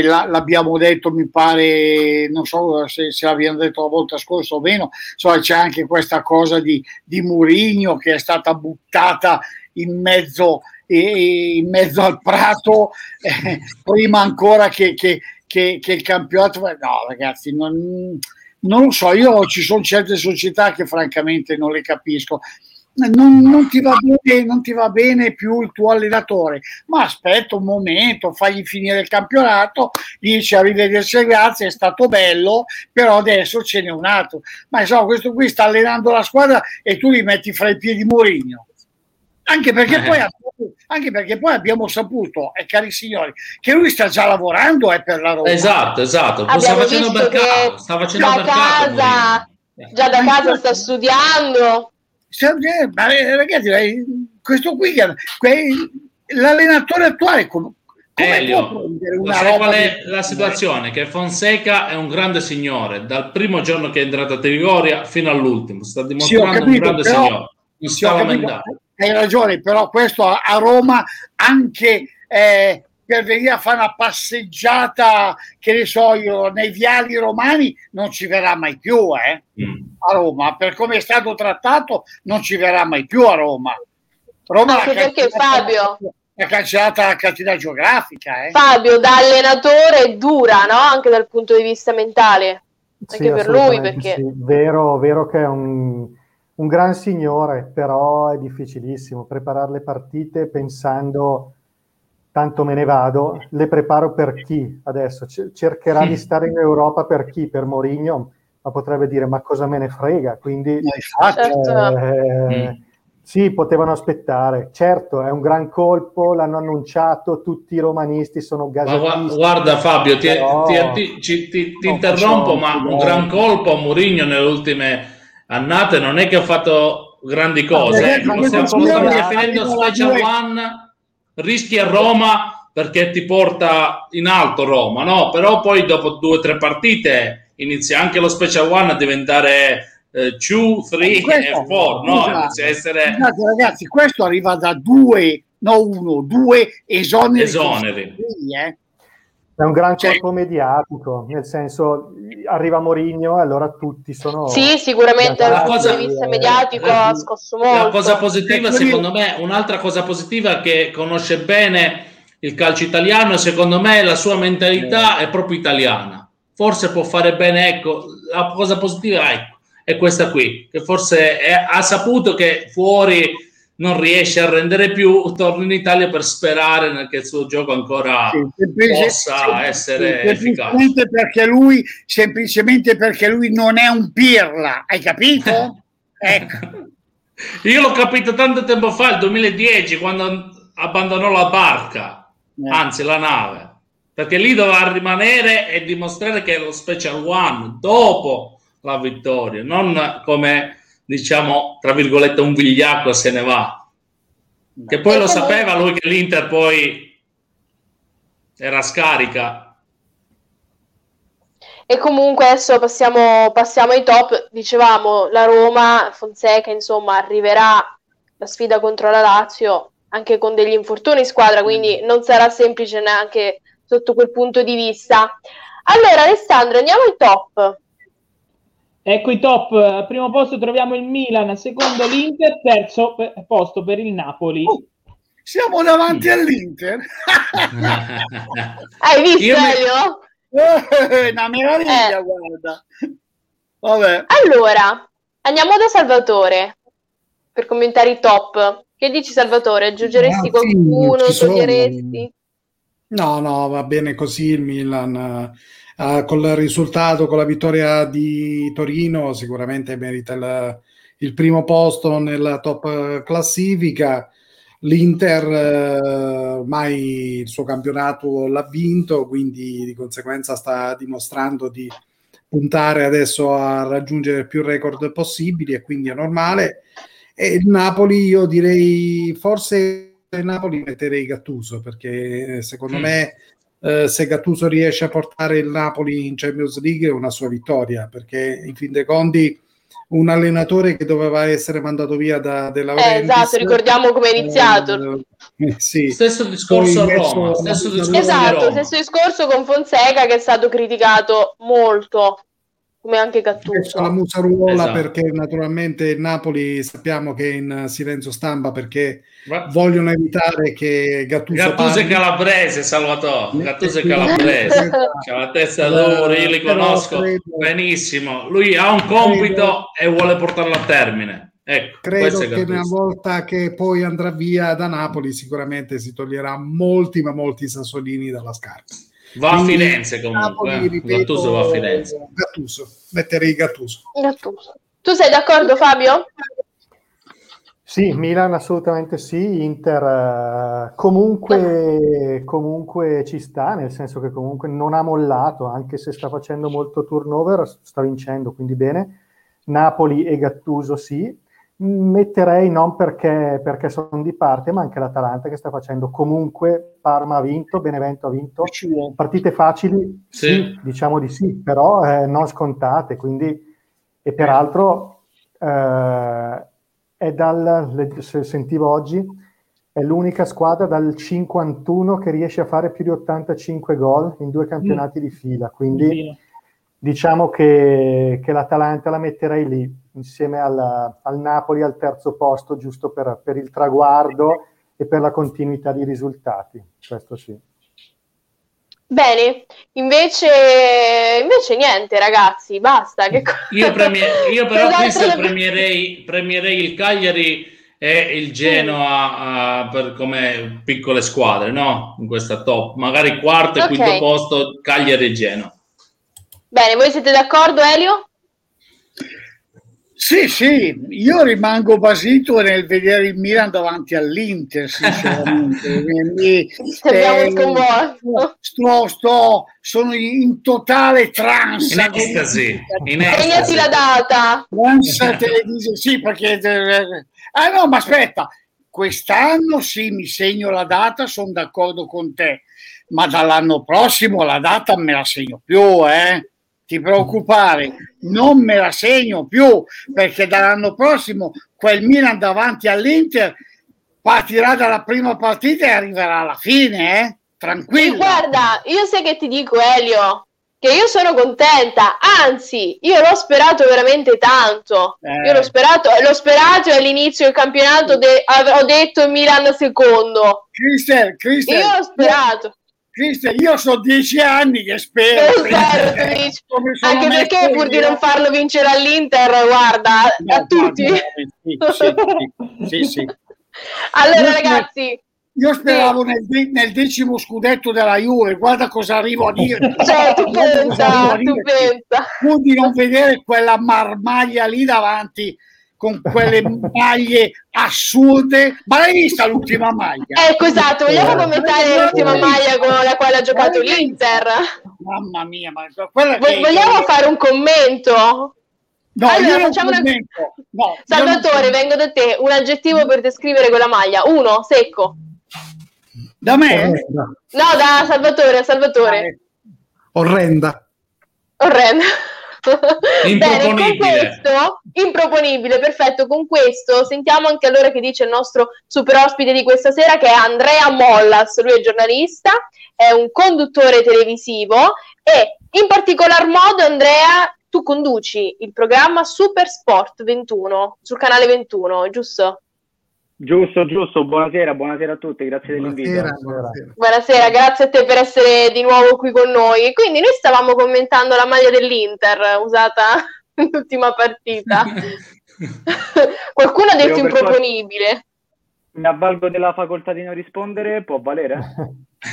la, l'abbiamo detto, mi pare, non so se, se l'abbiamo detto la volta scorsa o meno, insomma, c'è anche questa cosa di, di Murigno che è stata buttata in mezzo, in mezzo al prato eh, prima ancora che, che, che, che, il campionato. No, ragazzi, non, non lo so. Io ci sono certe società che francamente non le capisco. Non, non, ti bene, non, ti va bene, più il tuo allenatore, ma aspetta un momento, fagli finire il campionato, dici arrivederci grazie, è stato bello, però adesso ce n'è un altro. Ma insomma, questo qui sta allenando la squadra e tu li metti fra i piedi Mourinho. Anche perché, eh. poi, anche perché poi abbiamo saputo, eh, cari signori, che lui sta già lavorando eh, per la Roma. Esatto, esatto. Sta facendo mercato, sta facendo da mercato. Casa, già da casa sta studiando. Eh, ma, eh, ragazzi, questo qui, l'allenatore attuale come, Elio, sai qual è la situazione? Che Fonseca è un grande signore dal primo giorno che è entrato a Trigoria fino all'ultimo, sta dimostrando sì, capito, un grande però, signore, non si sta lamentando. Hai ragione, però questo a, a Roma anche eh, per venire a fare una passeggiata, che ne so io, nei viali romani non ci verrà mai più eh, mm. a Roma, per come è stato trattato non ci verrà mai più a Roma. Roma Anche perché Fabio è cancellata la catena geografica. Eh. Fabio, da allenatore dura, no? Anche dal punto di vista mentale. Anche sì, per lui, perché... Sì. Vero, vero che è un, un gran signore, però è difficilissimo preparare le partite pensando tanto me ne vado, le preparo per chi adesso? Cercherà di stare in Europa per chi? Per Mourinho? Ma potrebbe dire ma cosa me ne frega? Quindi... Certo. Eh, mm sì, potevano aspettare. Certo, è un gran colpo, l'hanno annunciato, tutti i romanisti sono gasati. Guarda Fabio, ti, però... ti, ti, ti interrompo, ma un gran colpo a Mourinho nelle ultime annate non è che ha fatto grandi cose. Eh. stiamo, stiamo definendo Special One, rischi a Roma perché ti porta in alto Roma, no? Però poi dopo due o tre partite inizia anche lo Special One a diventare 2, 3 e 4, no? Scusate, essere... scusate, ragazzi, questo arriva da due, no uno, due esoneri. esoneri. Eh? È un gran corpo mediatico, nel senso arriva Mourinho e allora tutti sono... Sì, sicuramente dal punto di vista mediatico ha scosso molto. La cosa positiva, secondo me, un'altra cosa positiva che conosce bene il calcio italiano e secondo me la sua mentalità è proprio italiana. Forse può fare bene, ecco, la cosa positiva, ecco, è questa qui, che forse è, ha saputo che fuori non riesce a rendere più, torna in Italia per sperare che il suo gioco ancora sì, possa essere efficace. Perché lui, semplicemente perché lui non è un pirla, hai capito? ecco. Io l'ho capito tanto tempo fa, il 2010, quando abbandonò la barca, eh. anzi la nave, perché lì doveva rimanere e dimostrare che è lo Special One dopo la vittoria, non come diciamo tra virgolette un vigliacco se ne va. Che poi lo sapeva lui che l'Inter poi era scarica. E comunque adesso passiamo, passiamo ai top. Dicevamo la Roma, Fonseca, insomma, arriverà la sfida contro la Lazio anche con degli infortuni in squadra, quindi non sarà semplice neanche sotto quel punto di vista. Allora, Alessandro, andiamo ai top. Ecco i top, al primo posto troviamo il Milan, secondo l'Inter, terzo posto per il Napoli. Oh, siamo davanti mm. all'Inter. Hai visto Io Elio? Eh, una meraviglia, eh. guarda. Vabbè. Allora, andiamo da Salvatore per commentare i top. Che dici Salvatore? Aggiungeresti ah, qualcuno? Sì, toglieresti? No, no, va bene così il Milan uh, col risultato, con la vittoria di Torino, sicuramente merita il, il primo posto nella top classifica. L'Inter uh, ormai il suo campionato l'ha vinto, quindi di conseguenza sta dimostrando di puntare adesso a raggiungere più record possibili e quindi è normale. E il Napoli, io direi forse il Napoli metterei Gattuso perché secondo mm. me eh, se Gattuso riesce a portare il Napoli in Champions League è una sua vittoria, perché in fin dei conti un allenatore che doveva essere mandato via da della eh, esatto, ricordiamo come è iniziato. Eh, sì. Stesso discorso a Roma, stesso discorso esatto, stesso discorso con Fonseca che è stato criticato molto come anche Gattuso. La musaruola esatto. perché naturalmente il Napoli sappiamo che è in silenzio stampa perché Ma... vogliono evitare che Gattuso Gattuso è calabrese Salvatore. Gattuso è calabrese. C'ha la testa d'oro io li conosco credo, benissimo. Lui ha un compito credo, e vuole portarlo a termine. Ecco, credo che una volta che poi andrà via da Napoli sicuramente si toglierà molti ma molti sassolini dalla scarpa Va a Firenze comunque. Napoli, eh. ripeto, Gattuso va a Firenze. Gattuso, metterei Gattuso. Gattuso. Tu sei d'accordo Fabio? Sì, Milan assolutamente sì, Inter uh, comunque, comunque ci sta, nel senso che comunque non ha mollato, anche se sta facendo molto turnover, sta vincendo, quindi bene. Napoli e Gattuso sì. Metterei non perché, perché sono di parte, ma anche l'Atalanta che sta facendo comunque. Parma ha vinto, Benevento ha vinto. Partite facili, sì. sì diciamo di sì, però eh, non scontate. Quindi, e peraltro eh, è dal, se sentivo oggi, è l'unica squadra dal 51 che riesce a fare più di 85 gol in due campionati mm. di fila. Quindi diciamo che, che l'Atalanta la metterei lì insieme al, al Napoli al terzo posto, giusto per, per, il traguardo e per la continuità di risultati. Questo sì. Bene, invece, invece niente ragazzi, basta. Che... Io, premier, io però Cristian premierei, premierei il Cagliari e il Genoa uh, per, come piccole squadre, no? In questa top, magari quarto e okay. quinto posto Cagliari e Genoa. Bene, voi siete d'accordo Elio? Sì, sì, io rimango basito nel vedere il Milan davanti all'Inter, sinceramente. Mi, eh, sto, sto, sono in totale trance. In estasi. Estasi. la data. Sì, perché... Ah no, ma aspetta, quest'anno sì, mi segno la data, sono d'accordo con te, ma dall'anno prossimo la data me la segno più, eh? Ti preoccupare, non me la segno più perché dall'anno prossimo quel Milan davanti all'Inter partirà dalla prima partita e arriverà alla fine, eh? tranquillo. Guarda, io sai che ti dico Elio, che io sono contenta, anzi, io l'ho sperato veramente tanto. Eh. Io l'ho sperato, l'ho sperato e all'inizio del campionato de- ho detto Milan secondo. Cristian, Cristian. Io ho sperato. Cristian, io so dieci anni che spero. Esatto, Anche perché pur di non farlo vincere all'Inter, guarda, no, a tutti. Sì, sì, sì, sì, Allora io ragazzi... Io speravo nel, nel, decimo scudetto della Juve, guarda cosa arrivo a dire. Cioè, tu pensa, tu pensa. Pur di non vedere quella marmaglia lì davanti con quelle maglie assurde. Ma l'hai vista l'ultima maglia? Ecco, esatto. Vogliamo commentare l'ultima maglia con la quale ha giocato l'Inter? Mamma mia, ma quella che... Vogliamo fare un commento? No, allora, facciamo una... no, Salvatore, non... vengo da te. Un aggettivo per descrivere quella maglia. Uno, secco. Da me? No, da Salvatore, Salvatore. Orrenda. Orrenda. Bene, con questo, improponibile, perfetto. Con questo sentiamo anche allora che dice il nostro super ospite di questa sera, che è Andrea Mollas. Lui è giornalista, è un conduttore televisivo e in particolar modo, Andrea, tu conduci il programma Super Sport 21 sul canale 21, giusto? Giusto, giusto, buonasera, buonasera a tutti, grazie dell'invito. Buonasera, buonasera, grazie a te per essere di nuovo qui con noi. Quindi noi stavamo commentando la maglia dell'Inter usata nell'ultima partita. Qualcuno ha detto improponibile. Mi avvalgo della facoltà di non rispondere, può valere?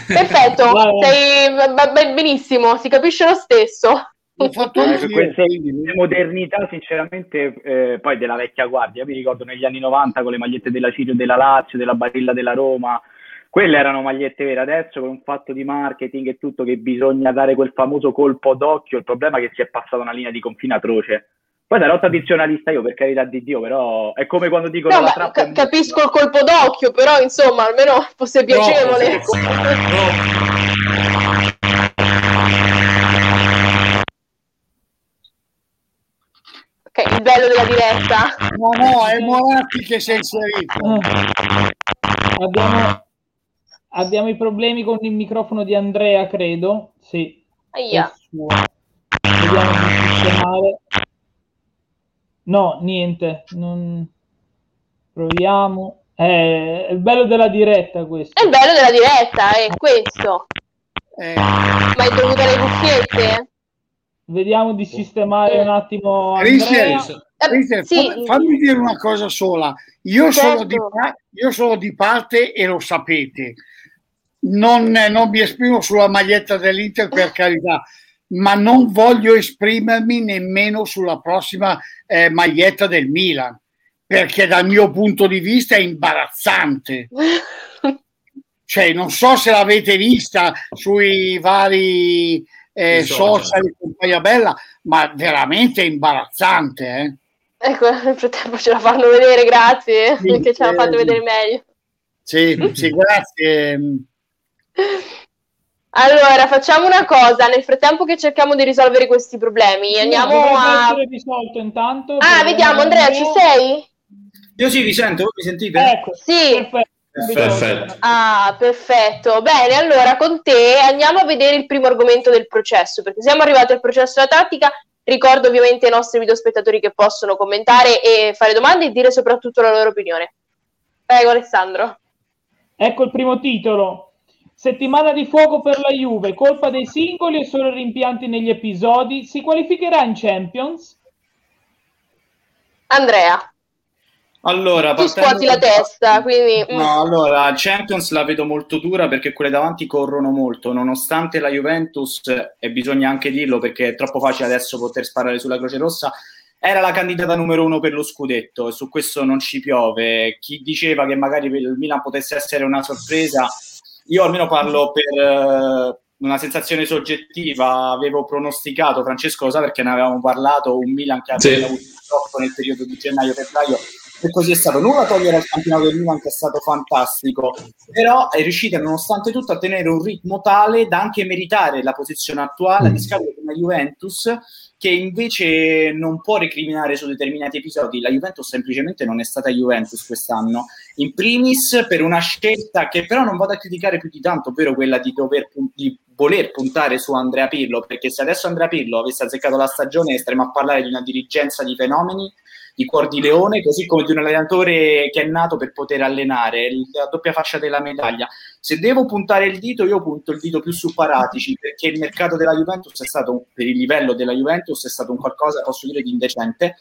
Perfetto, sei benissimo, si capisce lo stesso. Ho fatto eh, queste modernità, sinceramente, eh, poi della vecchia guardia. Mi ricordo negli anni 90 con le magliette della Cirio della Lazio, della Barilla della Roma. Quelle erano magliette vere. Adesso, con un fatto di marketing e tutto, che bisogna dare quel famoso colpo d'occhio. Il problema è che si è passata una linea di confine atroce. Poi sarò tradizionalista io, per carità di Dio, però è come quando dico no, la ca- capisco il colpo d'occhio, però insomma, almeno fosse piacevole. No, della diretta. No, no, è Moratti che si è inserito. Abbiamo, abbiamo i problemi con il microfono di Andrea, credo. Sì. Aia. Vediamo di sistemare. No, niente. Non... Proviamo. È il bello della diretta questo. È il bello della diretta, è questo. Eh. Ma hai dovuto le cuffiette? Vediamo di sistemare un attimo. Christian, Christian sì. fammi dire una cosa sola. Io, certo. sono di, io, sono di, parte e lo sapete. Non, non mi esprimo sulla maglietta dell'Inter per carità, ma non voglio esprimermi nemmeno sulla prossima eh, maglietta del Milan, perché dal mio punto di vista è imbarazzante. cioè, non so se l'avete vista sui vari eh, social di Compagnia Bella, ma veramente imbarazzante. Eh? Ecco, nel frattempo ce la fanno vedere, grazie, sì, perché ce la fanno vedere meglio. Sì, sì, grazie. Allora, facciamo una cosa, nel frattempo che cerchiamo di risolvere questi problemi, andiamo a... risolto intanto. Ah, vediamo, Andrea, ci sei? Io sì, vi sento, voi mi sentite? Ecco, sì. Perfetto. Perfetto. Ah, perfetto. Bene, allora con te andiamo a vedere il primo argomento del processo, perché siamo arrivati al processo della tattica. Ricordo ovviamente ai nostri videospettatori che possono commentare e fare domande e dire soprattutto la loro opinione. Prego Alessandro. Ecco il primo titolo. Settimana di fuoco per la Juve, colpa dei singoli e solo rimpianti negli episodi. Si qualificherà in Champions? Andrea. Allora, tu scuoti la testa, quindi... Mm. No, allora, Champions la vedo molto dura perché quelle davanti corrono molto, nonostante la Juventus, e bisogna anche dirlo perché è troppo facile adesso poter sparare sulla Croce Rossa, era la candidata numero uno per lo scudetto e su questo non ci piove. Chi diceva che magari il Milan potesse essere una sorpresa, io almeno parlo per uh, una sensazione soggettiva, avevo pronosticato, Francesco lo sa perché ne avevamo parlato, un Milan che aveva sì. avuto troppo nel periodo di gennaio-febbraio e così è stato. Nulla togliere al campionato del Milan che è stato fantastico, però è riuscita nonostante tutto a tenere un ritmo tale da anche meritare la posizione attuale, a discapito di una Juventus che invece non può recriminare su determinati episodi. La Juventus semplicemente non è stata Juventus quest'anno. In primis per una scelta che però non vado a criticare più di tanto, ovvero quella di, dover, di voler puntare su Andrea Pirlo, perché se adesso Andrea Pirlo avesse azzeccato la stagione staremmo a parlare di una dirigenza di fenomeni di cuor di leone, così come di un allenatore che è nato per poter allenare, la doppia fascia della medaglia. Se devo puntare il dito, io punto il dito più su Paratici, perché il mercato della Juventus è stato, per il livello della Juventus, è stato un qualcosa, posso dire, di indecente.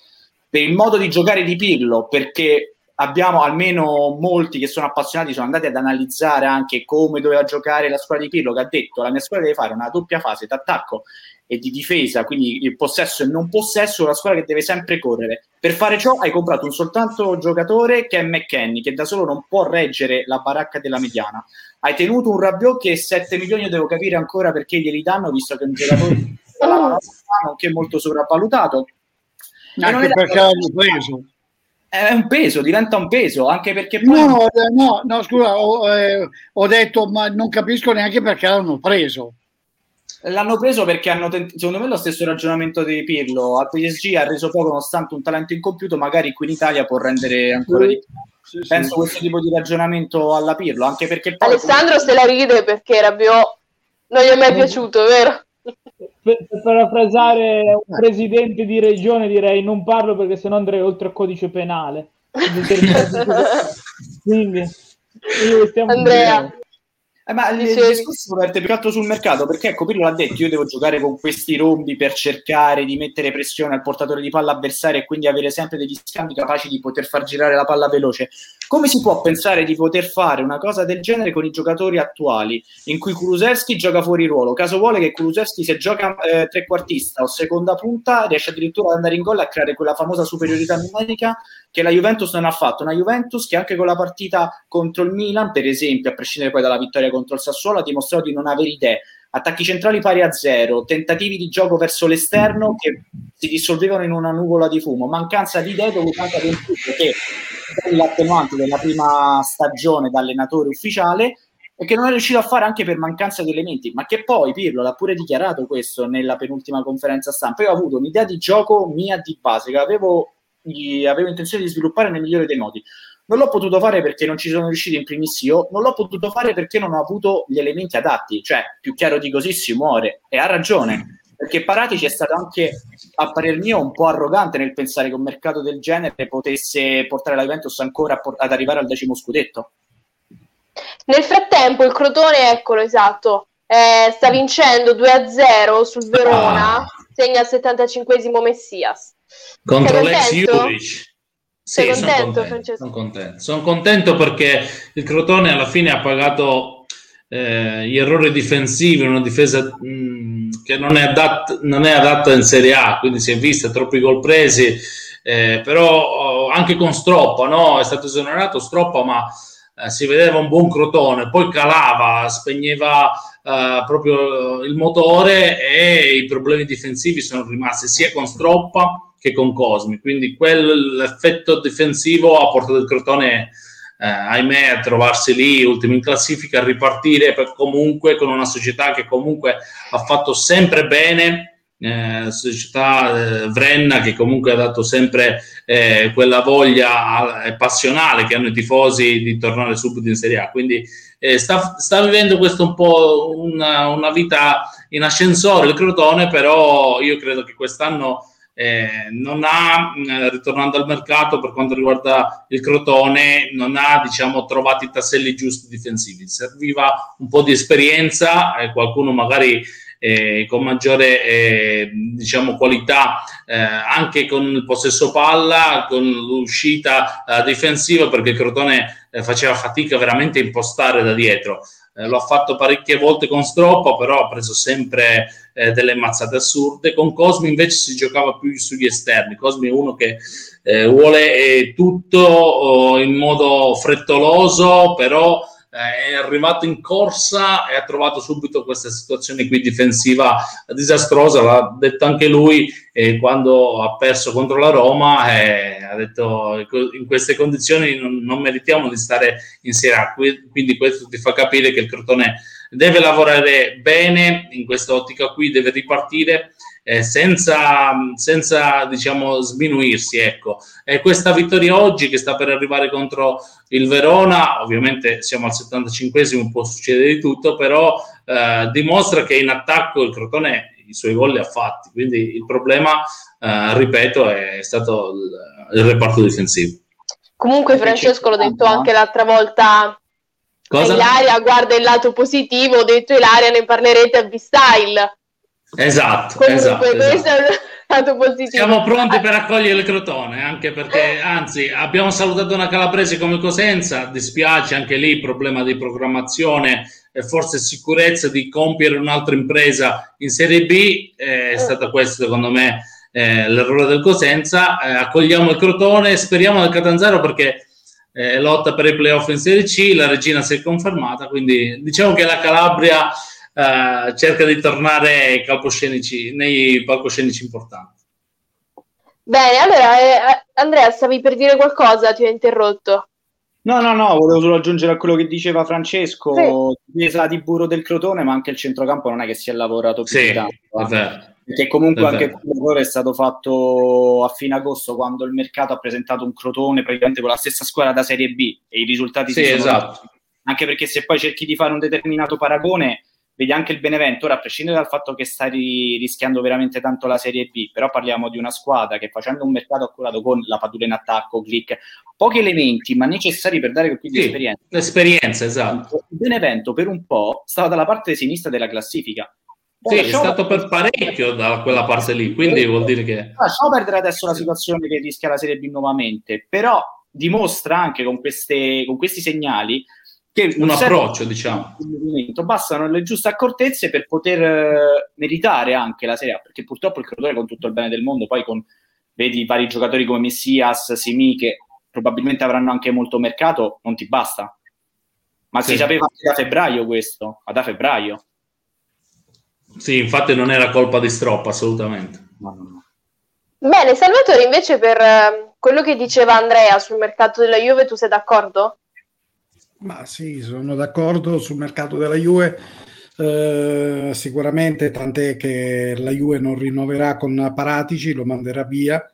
Per il modo di giocare di Pirlo, perché abbiamo almeno molti che sono appassionati, sono andati ad analizzare anche come doveva giocare la squadra di Pirlo, che ha detto la mia squadra deve fare una doppia fase d'attacco e di difesa, quindi il possesso e non possesso, una squadra che deve sempre correre. Per fare ciò hai comprato un soltanto giocatore che è McKenny, che da solo non può reggere la baracca della mediana. Hai tenuto un Rabiot che 7 milioni devo capire ancora perché glieli danno, visto che è un giocatore che è molto sopravvalutato. Anche perché l'hanno preso. È un peso, diventa un peso, anche perché poi... No, no, no, scusa, ho, eh, ho detto, ma non capisco neanche perché l'hanno preso. L'hanno preso perché hanno tent- secondo me lo stesso ragionamento di Pirlo. Al PSG ha reso poco nonostante un talento incompiuto, magari qui in Italia può rendere ancora di più. Sì, Penso sì. questo tipo di ragionamento alla Pirlo, anche perché poi... Alessandro se la ride perché Rabiot non gli è mai piaciuto, vero? Per, per parafrasare un presidente di regione direi non parlo perché sennò andrei oltre il codice penale. Quindi, Andrea, eh, ma il discorso verte più altro sul mercato perché ecco Pirlo l'ha detto io devo giocare con questi rombi per cercare di mettere pressione al portatore di palla avversario e quindi avere sempre degli scambi capaci di poter far girare la palla veloce. Come si può pensare di poter fare una cosa del genere con i giocatori attuali in cui Kulusevski gioca fuori ruolo? Caso vuole che Kulusevski se gioca eh, trequartista o seconda punta riesce addirittura ad andare in gol a creare quella famosa superiorità numerica che la Juventus non ha fatto una Juventus che anche con la partita contro il Milan per esempio a prescindere poi dalla vittoria contro il Sassuolo ha dimostrato di non avere idee. Attacchi centrali pari a zero, tentativi di gioco verso l'esterno che si dissolvevano in una nuvola di fumo, mancanza di idee dovuta anche ad un che è l'attenuante della prima stagione da allenatore ufficiale e che non è riuscito a fare anche per mancanza di elementi, ma che poi Pirlo l'ha pure dichiarato questo nella penultima conferenza stampa. Io ho avuto un'idea di gioco mia di base che avevo, avevo intenzione di sviluppare nel migliore dei modi. Non l'ho potuto fare perché non ci sono riuscito in primis io, non l'ho potuto fare perché non ho avuto gli elementi adatti, cioè più chiaro di così si muore e ha ragione, perché Paratici è stato anche, a parer mio, un po' arrogante nel pensare che un mercato del genere potesse portare la Juventus ancora ad arrivare al decimo scudetto. Nel frattempo il Crotone, eccolo esatto, eh, sta vincendo 2-0 sul Verona, ah. segna al 75esimo Messias. Contro l'ex Juric. Sì, Sei contento, sono contento, sono contento. sono contento. perché il Crotone alla fine ha pagato eh, gli errori difensivi, una difesa mh, mm, che non è, adatta, non è, adatta in Serie A, quindi si è vista troppi gol presi, eh, però oh, anche con Stroppa, no? è stato esonerato Stroppa, ma eh, si vedeva un buon Crotone, poi calava, spegneva eh, proprio il motore e i problemi difensivi sono rimasti sia con Stroppa che con Cosmi, quindi quell'effetto difensivo ha portato il Crotone eh, ahimè, a trovarsi lì ultimo in classifica, a ripartire comunque con una società che comunque ha fatto sempre bene. Eh, società eh, Vrenna che comunque ha dato sempre eh, quella voglia eh, passionale che hanno i tifosi di tornare subito in Serie A quindi eh, sta, sta, vivendo questo un po' una, una vita in ascensore il Crotone però io credo che quest'anno eh, non ha, ritornando al mercato per quanto riguarda il Crotone, non ha diciamo, trovato i tasselli giusti difensivi. Serviva un po' di esperienza, qualcuno magari eh, con maggiore eh, diciamo, qualità eh, anche con il possesso palla, con l'uscita difensiva, perché il Crotone faceva fatica veramente a impostare da dietro eh, ha fatto parecchie volte con Stroppa, però ha preso sempre eh, delle mazzate assurde. Con Cosmi invece si giocava più sugli esterni. Cosmi è uno che eh, vuole eh, tutto oh, in modo frettoloso, però eh, è arrivato in corsa e ha trovato subito questa situazione qui difensiva disastrosa, l'ha detto anche lui eh, quando ha perso contro la Roma, eh, ha detto in queste condizioni non, non, meritiamo di stare in Serie A, quindi questo ti fa capire che il Crotone deve lavorare bene in questa ottica qui, deve ripartire eh, senza, senza diciamo, sminuirsi. Ecco. E questa vittoria oggi che sta per arrivare contro il Verona, ovviamente siamo al 75esimo, può succedere di tutto, però eh, dimostra che in attacco il Crotone i suoi gol li ha fatti, quindi il problema, eh, ripeto, è stato il, il reparto difensivo. Comunque Francesco l'ho detto anche l'altra volta Cosa? Ilaria guarda il lato positivo, ho detto Ilaria ne parlerete a V-Style Esatto, Comunque, esatto, esatto. Siamo pronti per accogliere il Crotone, anche perché, anzi, abbiamo salutato una calabrese come Cosenza, dispiace anche lì problema di programmazione e forse sicurezza di compiere un'altra impresa in Serie B, è eh. stato questo secondo me eh, l'errore del Cosenza, eh, accogliamo il Crotone, speriamo del Catanzaro perché eh, lotta per i playoff in Serie C, la regina si è confermata, quindi diciamo che la Calabria uh, cerca di tornare ai palcoscenici, nei palcoscenici importanti. Bene, allora eh, Andrea, stavi per dire qualcosa? Ti ho interrotto. No, no, no, volevo solo aggiungere a quello che diceva Francesco, sì. chiesa di burro del Crotone, ma anche il centrocampo non è che si è lavorato più sì, tanto. Eh. Perché comunque è anche quel lavoro è stato fatto a fine agosto quando il mercato ha presentato un Crotone praticamente con la stessa squadra da Serie B e i risultati sì, si sono esatto. Anche perché se poi cerchi di fare un determinato paragone, vedi anche il Benevento, ora a prescindere dal fatto che stai rischiando veramente tanto la Serie B, però parliamo di una squadra che facendo un mercato accurato con la Padula in attacco, click, pochi elementi ma necessari per dare quel sì, esperienza. L'esperienza, esatto. Il Benevento per un po' stava dalla parte sinistra della classifica. Sì, è stato per parecchio da quella parte lì, quindi vuol dire che... Lasciamo perdere adesso la situazione che rischia la Serie B nuovamente, però dimostra anche con, queste, con questi segnali che un approccio, diciamo. Bastano le giuste accortezze per poter eh, meritare anche la Serie A, perché purtroppo il Crotone con tutto il bene del mondo, poi con vedi vari giocatori come Messias, Simi, che probabilmente avranno anche molto mercato, non ti basta. Ma sì. si sapeva anche da febbraio questo, ma da febbraio. Sì, infatti non era colpa di Stroppa, assolutamente. No, no, no. Bene, Salvatore, invece per eh, quello che diceva Andrea sul mercato della Juve, tu sei d'accordo? Ma sì, sono d'accordo sul mercato della Juve. Eh, sicuramente, tant'è che la Juve non rinnoverà con Paratici, lo manderà via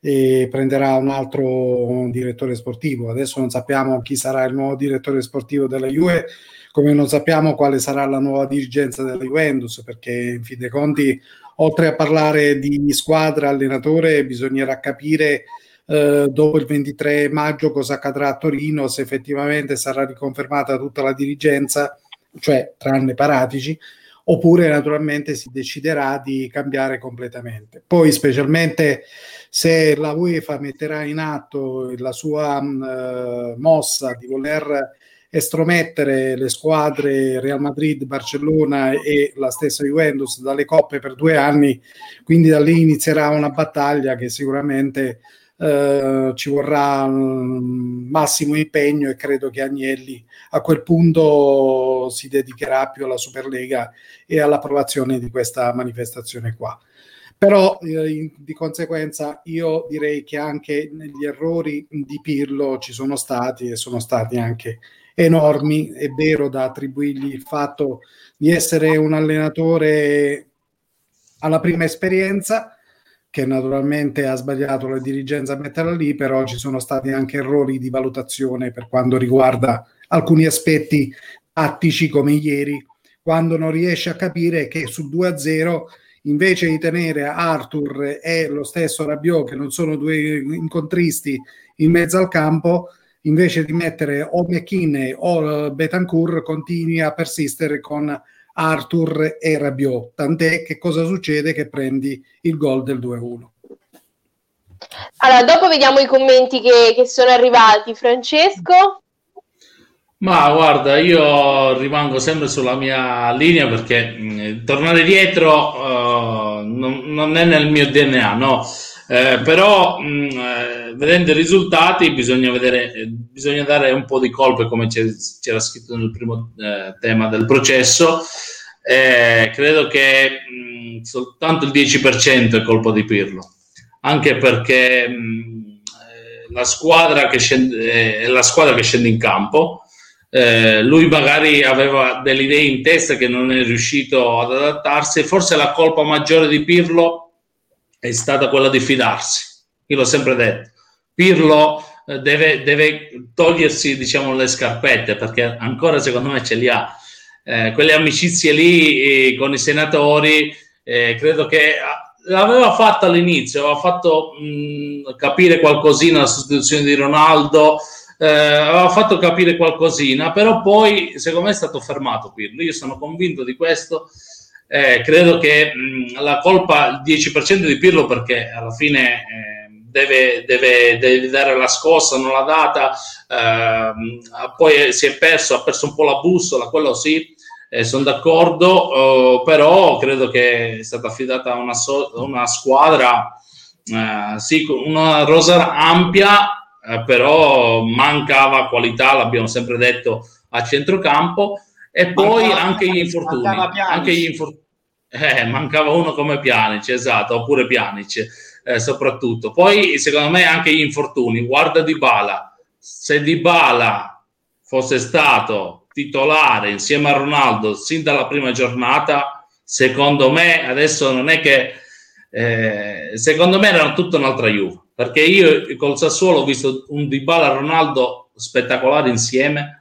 e prenderà un altro direttore sportivo. Adesso non sappiamo chi sarà il nuovo direttore sportivo della Juve, come non sappiamo quale sarà la nuova dirigenza della Juventus, perché in fin dei conti, oltre a parlare di squadra, allenatore, bisognerà capire eh, dopo il 23 maggio cosa accadrà a Torino, se effettivamente sarà riconfermata tutta la dirigenza, cioè tranne Paratici, oppure naturalmente si deciderà di cambiare completamente. Poi specialmente se la UEFA metterà in atto la sua mh, eh, mossa di voler estromettere le squadre Real Madrid, Barcellona e la stessa Juventus dalle coppe per due anni, quindi da lì inizierà una battaglia che sicuramente eh, ci vorrà um, massimo impegno e credo che Agnelli a quel punto si dedicherà più alla Superlega e all'approvazione di questa manifestazione qua. però eh, di conseguenza io direi che anche negli errori di Pirlo ci sono stati e sono stati anche enormi, è vero da attribuirgli il fatto di essere un allenatore alla prima esperienza, che naturalmente ha sbagliato la dirigenza a metterla lì, però ci sono stati anche errori di valutazione per quanto riguarda alcuni aspetti tattici come ieri, quando non riesce a capire che sul 2-0 invece di tenere Arthur e lo stesso Rabiot, che non sono due incontristi in mezzo al campo, invece di mettere o McKinney o Betancourt, continui a persistere con Arthur e Rabiot. Tant'è che cosa succede? Che prendi il gol del 2-1. Allora, dopo vediamo i commenti che, che sono arrivati. Francesco? Ma guarda, io rimango sempre sulla mia linea perché mh, tornare dietro uh, non, non, è nel mio DNA, no? Eh, però mh, eh, vedendo i risultati bisogna, vedere, bisogna dare un po' di colpe come c'era scritto nel primo eh, tema del processo. Eh, credo che mh, soltanto il 10% è colpa di Pirlo, anche perché eh, la squadra scende, è la squadra che scende in campo eh, lui magari aveva delle idee in testa che non è riuscito ad adattarsi. Forse la colpa maggiore di Pirlo è stata quella di fidarsi. Io l'ho sempre detto. Pirlo eh, deve, deve, togliersi diciamo, le scarpette perché ancora secondo me ce li ha. Eh, quelle amicizie lì eh, con i senatori, eh, credo che l'aveva fatto all'inizio, aveva fatto mh, capire qualcosina la sostituzione di Ronaldo, eh, aveva fatto capire qualcosina, però poi secondo me è stato fermato Pirlo. Io sono convinto di questo. Eh, credo che mh, la colpa il 10% di Pirlo perché alla fine eh, deve, deve, deve, dare la scossa, non l'ha data, ehm, poi si è perso, ha perso un po' la bussola, quello sì, eh, sono d'accordo, eh, però credo che è stata affidata una, so- una squadra, eh, sì, una rosa ampia eh, però mancava qualità, l'abbiamo sempre detto, a centrocampo e poi mancava, anche gli infortuni. Anche gli infortuni. Eh, mancava uno come Pjanic, esatto, oppure Pjanic eh, soprattutto. Poi secondo me anche gli infortuni, guarda Di Bala, se Di Bala fosse stato titolare insieme a Ronaldo sin dalla prima giornata, secondo me adesso non è che eh, secondo me era tutta un'altra Juve perché io col Sassuolo ho visto un Dybala Ronaldo spettacolare insieme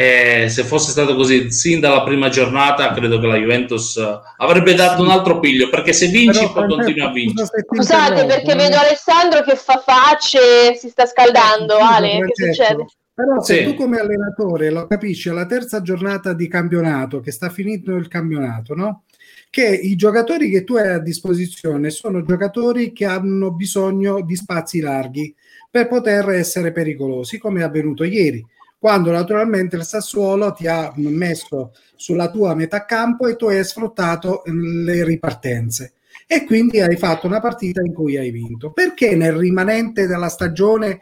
e se fosse stato così sin dalla prima giornata credo che la Juventus avrebbe dato un altro piglio perché se vinci Però, poi continua a vincere scusate perché vedo Alessandro che fa facce si sta scaldando eh, Ale che succede? Però se sì. tu come allenatore lo capisci alla terza giornata di campionato che sta finendo il campionato no? che i giocatori che tu hai a disposizione sono giocatori che hanno bisogno di spazi larghi per poter essere pericolosi, come è avvenuto ieri, quando naturalmente il Sassuolo ti ha messo sulla tua metà campo e tu hai sfruttato le ripartenze e quindi hai fatto una partita in cui hai vinto. Perché nel rimanente della stagione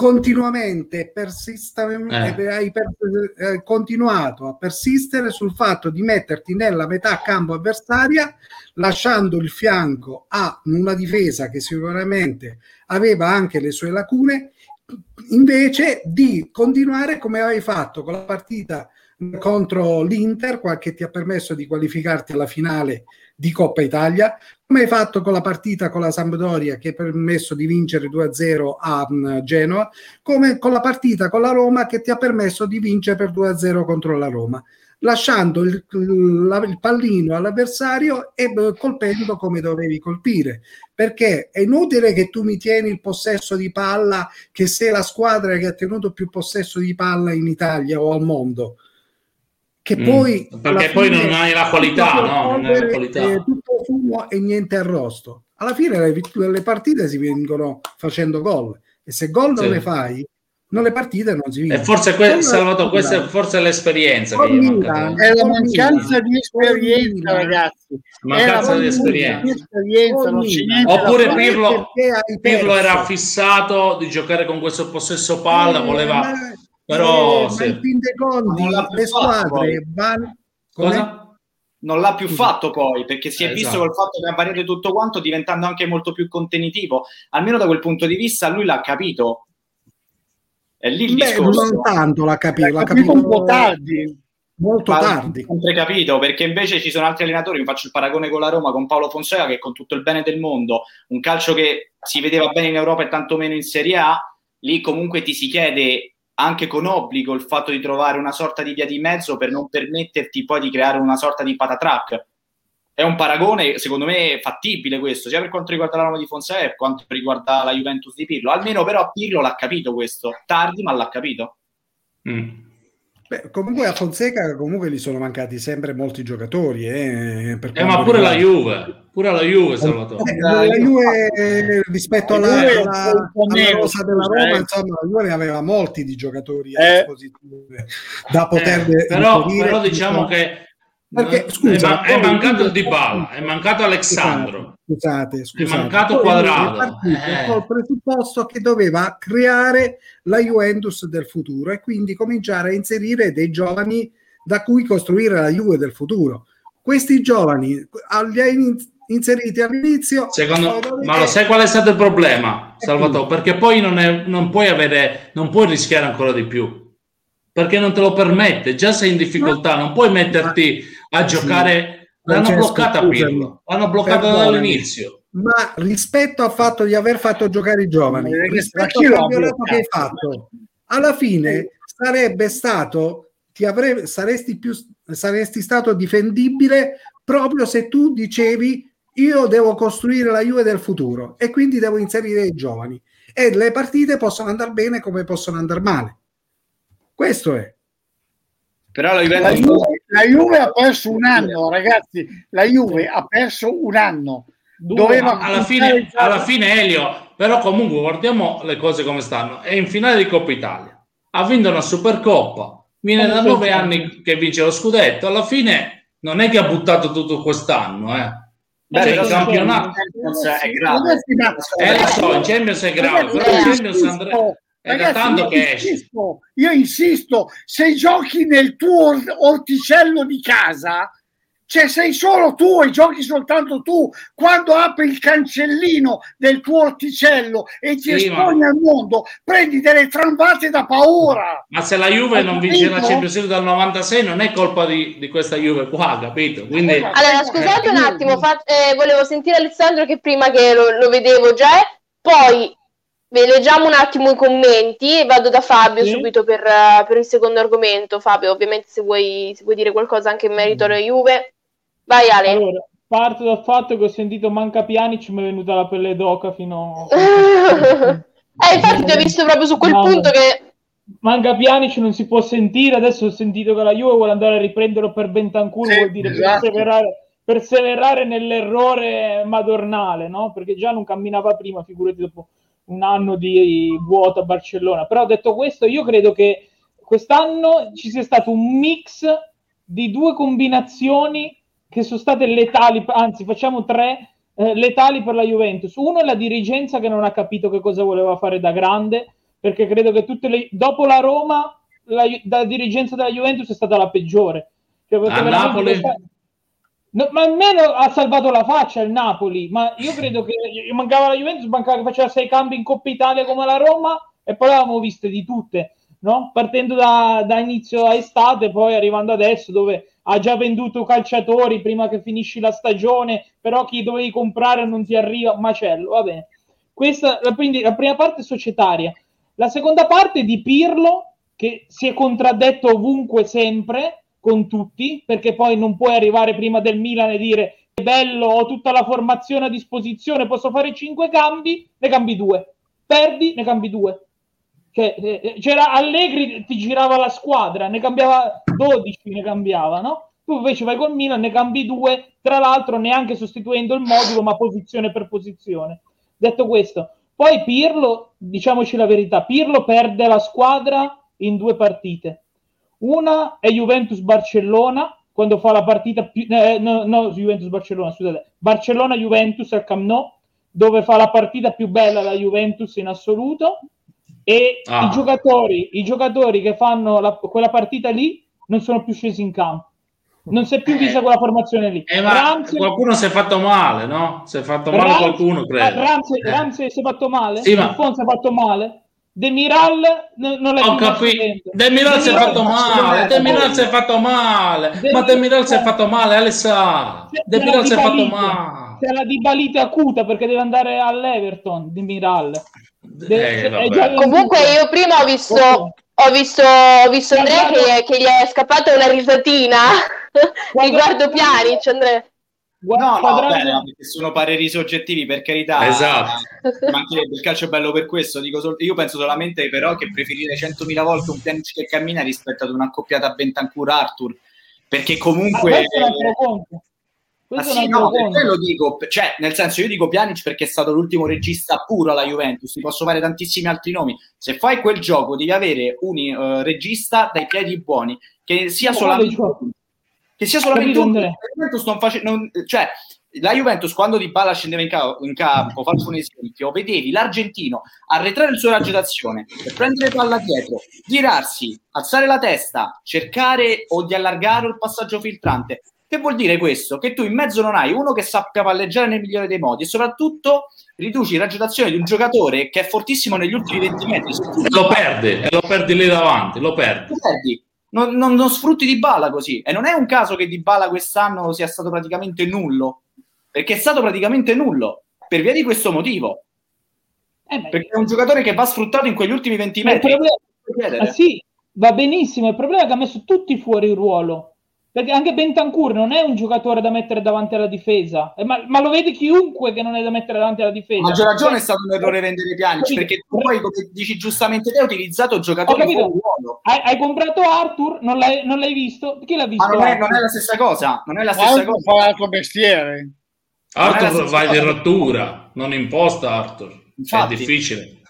continuamente persistamente eh. hai per, eh, continuato a persistere sul fatto di metterti nella metà campo avversaria lasciando il fianco a una difesa che sicuramente aveva anche le sue lacune invece di continuare come avevi fatto con la partita contro l'Inter, che ti ha permesso di qualificarti alla finale di Coppa Italia, come hai fatto con la partita con la Sampdoria che ha permesso di vincere 2-0 a Genoa, come con la partita con la Roma che ti ha permesso di vincere per 2-0 contro la Roma, lasciando il, il, il pallino all'avversario e eh, colpendo come dovevi colpire, perché è inutile che tu mi tieni il possesso di palla, che sei la squadra che ha tenuto più possesso di palla in Italia o al mondo che mm. poi perché poi non hai la qualità, no? Non hai la qualità. Eh, tutto fumo e niente arrosto. Alla fine le, le, partite si vincono facendo gol e se gol non sì. le fai, non le partite non si vincono. E forse que- Salvatore, questa è forse l'esperienza che Milan, è la mancanza di esperienza, ragazzi. Mancanza di esperienza. esperienza Oppure Pirlo, Pirlo era fissato di giocare con questo possesso palla, eh, voleva però eh, sì. in fin dei conti le squadre vanno cosa? non l'ha più fatto poi perché si è Eh, visto esatto. col fatto che ha variato tutto quanto diventando anche molto più contenitivo almeno da quel punto di vista lui l'ha capito è lì il Beh, discorso non tanto l'ha capito, L'ha capito capito un po' tardi. molto tardi. sempre capito perché invece ci sono altri allenatori mi faccio il paragone con la Roma con Paolo Fonseca che con tutto il bene del mondo un calcio che si vedeva bene in Europa e tanto meno in Serie A lì comunque ti si chiede anche con obbligo il fatto di trovare una sorta di via di mezzo per non permetterti poi di creare una sorta di patatrack è un paragone secondo me fattibile questo sia per quanto riguarda la Roma di Fonseca che per quanto riguarda la Juventus di Pirlo almeno però Pirlo l'ha capito questo tardi ma l'ha capito Mm. Beh, comunque a Fonseca comunque gli sono mancati sempre molti giocatori. Eh, Eh, ma pure la Juve, pure la Juve, Salvatore. Eh, la Juve eh, rispetto alla, alla, alla meno, rosa della Roma, eh. insomma, la Juve ne aveva molti di giocatori a Eh. disposizione da poter Eh, però, però diciamo che Perché, scusa, è, ma- è mancato Di Bala, è mancato Alessandro. Scusate, scusate. mancato Poi Quadrato. è partito Eh. col presupposto che doveva creare la Juventus del futuro e quindi cominciare a inserire dei giovani da cui costruire la Juve del futuro. Questi giovani li hai in- inseriti all'inizio. Secondo, ma lo sai qual è stato il problema, Eh, Salvatore? Perché poi non, è- non puoi avere, non puoi rischiare ancora di più. Perché non te lo permette, già sei in difficoltà, non puoi metterti a giocare. L'hanno Francesco, bloccata. Pirlo, l'hanno bloccata dall'inizio. Ma rispetto al fatto di aver fatto giocare i giovani, Ma rispetto al campionato che hai bloccato? fatto, alla fine sarebbe stato, ti avrei, saresti, più, saresti stato difendibile proprio se tu dicevi io devo costruire la Juve del futuro e quindi devo inserire i giovani e le partite possono andare bene come possono andare male. Questo è. Però la La Juventus Juve, la Juve ha perso un anno, ragazzi. La Juve ha perso un anno. Doveva alla fine, alla fine Elio, però comunque guardiamo le cose come stanno. È in finale di Coppa Italia, ha vinto una Supercoppa, viene da nove anni che vince lo scudetto. Alla fine non è che ha buttato tutto quest'anno, eh. Beh, Cioè, il campionato, è grave eh, lo so, in Champions è grave, però in Champions da Ragazzi, tanto io che insisto, io insisto, se giochi nel tuo or- orticello di casa, cioè sei solo tu e giochi soltanto tu, quando apri il cancellino del tuo orticello e ti Sì, esponi ma- al mondo, prendi delle tramvate da paura. Ma se la Juve Hai non vince la capito? Champions League dal 96 non è colpa di, di questa Juve qua, capito? Quindi Allora, scusate un attimo, fa- eh, volevo sentire Alessandro che prima che lo, lo vedevo già è, poi ve leggiamo un attimo i commenti e vado da Fabio Sì. subito per, eh, per il secondo argomento. Fabio, ovviamente se vuoi, se vuoi dire qualcosa anche in merito alla Juve, vai Ale. Allora, parto dal fatto che ho sentito manca Pjanic, mi è venuta la pelle d'oca fino eh, infatti ti ho visto proprio su quel No, punto che... Manca Pjanic non si può sentire, adesso ho sentito che la Juve vuole andare a riprenderlo per Bentancur, Sì, vuol dire esatto. perseverare, perseverare nell'errore madornale, no? Perché già non camminava prima, figurati dopo un anno di vuoto a Barcellona. Però detto questo, io credo che quest'anno ci sia stato un mix di due combinazioni che sono state letali, anzi facciamo tre eh, letali per la Juventus. Uno è la dirigenza che non ha capito che cosa voleva fare da grande, perché credo che tutte le... dopo la Roma la, la dirigenza della Juventus è stata la peggiore. Cioè, A Napoli? questa- No, ma almeno ha salvato la faccia il Napoli, ma io credo che mancava la Juventus, mancava che faceva sei cambi in Coppa Italia come la Roma e poi l'avevamo viste di tutte, no? partendo da, da inizio a estate, poi arrivando adesso dove ha già venduto calciatori prima che finisci la stagione, però chi dovevi comprare non ti arriva, macello, va bene. Questa, quindi la prima parte societaria, la seconda parte di Pirlo che si è contraddetto ovunque sempre con tutti, perché poi non puoi arrivare prima del Milan e dire che bello, ho tutta la formazione a disposizione, posso fare cinque cambi, ne cambi due. Perdi, ne cambi due. Cioè, c'era Allegri, ti girava la squadra, ne cambiava 12, ne cambiava, no? Tu invece vai col Milan, ne cambi due, tra l'altro neanche sostituendo il modulo, ma posizione per posizione. Detto questo, poi Pirlo, diciamoci la verità, Pirlo perde la squadra in due partite. Una è Juventus-Barcellona, quando fa la partita più... eh, no, no, Juventus-Barcellona, scusate. Barcellona-Juventus al Camp Nou, dove fa la partita più bella la Juventus in assoluto e Ah. i, giocatori, i giocatori che fanno la- quella partita lì non sono più scesi in campo. non si è più vista quella formazione lì. Eh, ma Ramsey, qualcuno si è fatto male, no? Si è fatto male Ramsey- qualcuno, credo. Ramsey, Eh. Ramsey si è fatto male? Sì, ma- si è fatto male? Demiral non l'hai Ho capito. Demiral si è fatto male. Demiral si è fatto male. Ma Demiral- si è fatto male, Alessà. Demiral si è la fatto male. C'è la dibalite acuta perché deve andare all'Everton Demiral. De- Eh, Comunque io prima ho visto, ho visto, ho visto Andrea che, che gli è scappata una risatina. Riguardo Pjanic, Andrea. Guarda- No, no, beh, no, perché sono pareri soggettivi, per carità. Esatto. Mancherebbe, il calcio è bello per questo. Dico sol- io penso solamente però che preferire 100.000 volte un Pjanic che cammina rispetto ad un'accoppiata Bentancur-Arthur. Perché Ah, comunque... conto. Ma è sì, no, per conto. quello dico, cioè, nel senso, io dico Pjanic perché è stato l'ultimo regista puro alla Juventus, ti posso fare tantissimi altri nomi. Se fai quel gioco devi avere un eh, regista dai piedi buoni, che sia Ma solamente? Che sia solamente Capito, un Juventus non face- non- cioè la Juventus quando Di Bala scendeva in, ca- in campo faccio un esempio vedevi l'argentino arretrare il suo raggio d'azione per prendere palla dietro girarsi, alzare la testa cercare o di allargare il passaggio filtrante che vuol dire questo? Che tu in mezzo non hai uno che sappia palleggiare nel migliore dei modi e soprattutto riduci il raggio d'azione di un giocatore che è fortissimo negli ultimi 20 metri E lo perdi, e lo perdi lì davanti, lo perdi. tu perdi. Non, non- non sfrutti di Bala così. E non è un caso che Di Bala quest'anno sia stato praticamente nullo, perché è stato praticamente nullo per via di questo motivo. Eh, Perché è un giocatore che va sfruttato in quegli ultimi 20 ma il metri. problema-. Ah, sì, va benissimo. Il problema è che ha messo tutti fuori ruolo. Perché anche Bentancur non è un giocatore da mettere davanti alla difesa, Eh, ma, ma lo vede chiunque che non è da mettere davanti alla difesa. Maggior ragione è Cioè, stato un errore vendere Pjanic, perché tu poi, come dici giustamente te, hai utilizzato giocatori fuori ruolo. Hai, hai comprato Arthur, non l'hai, non l'hai visto? Chi l'ha visto? Ma non è, Arthur? non è la stessa cosa. Non è la stessa Altro cosa. fa l'altro mestiere. Arthur va di rottura, non imposta Arthur. Cioè, è difficile.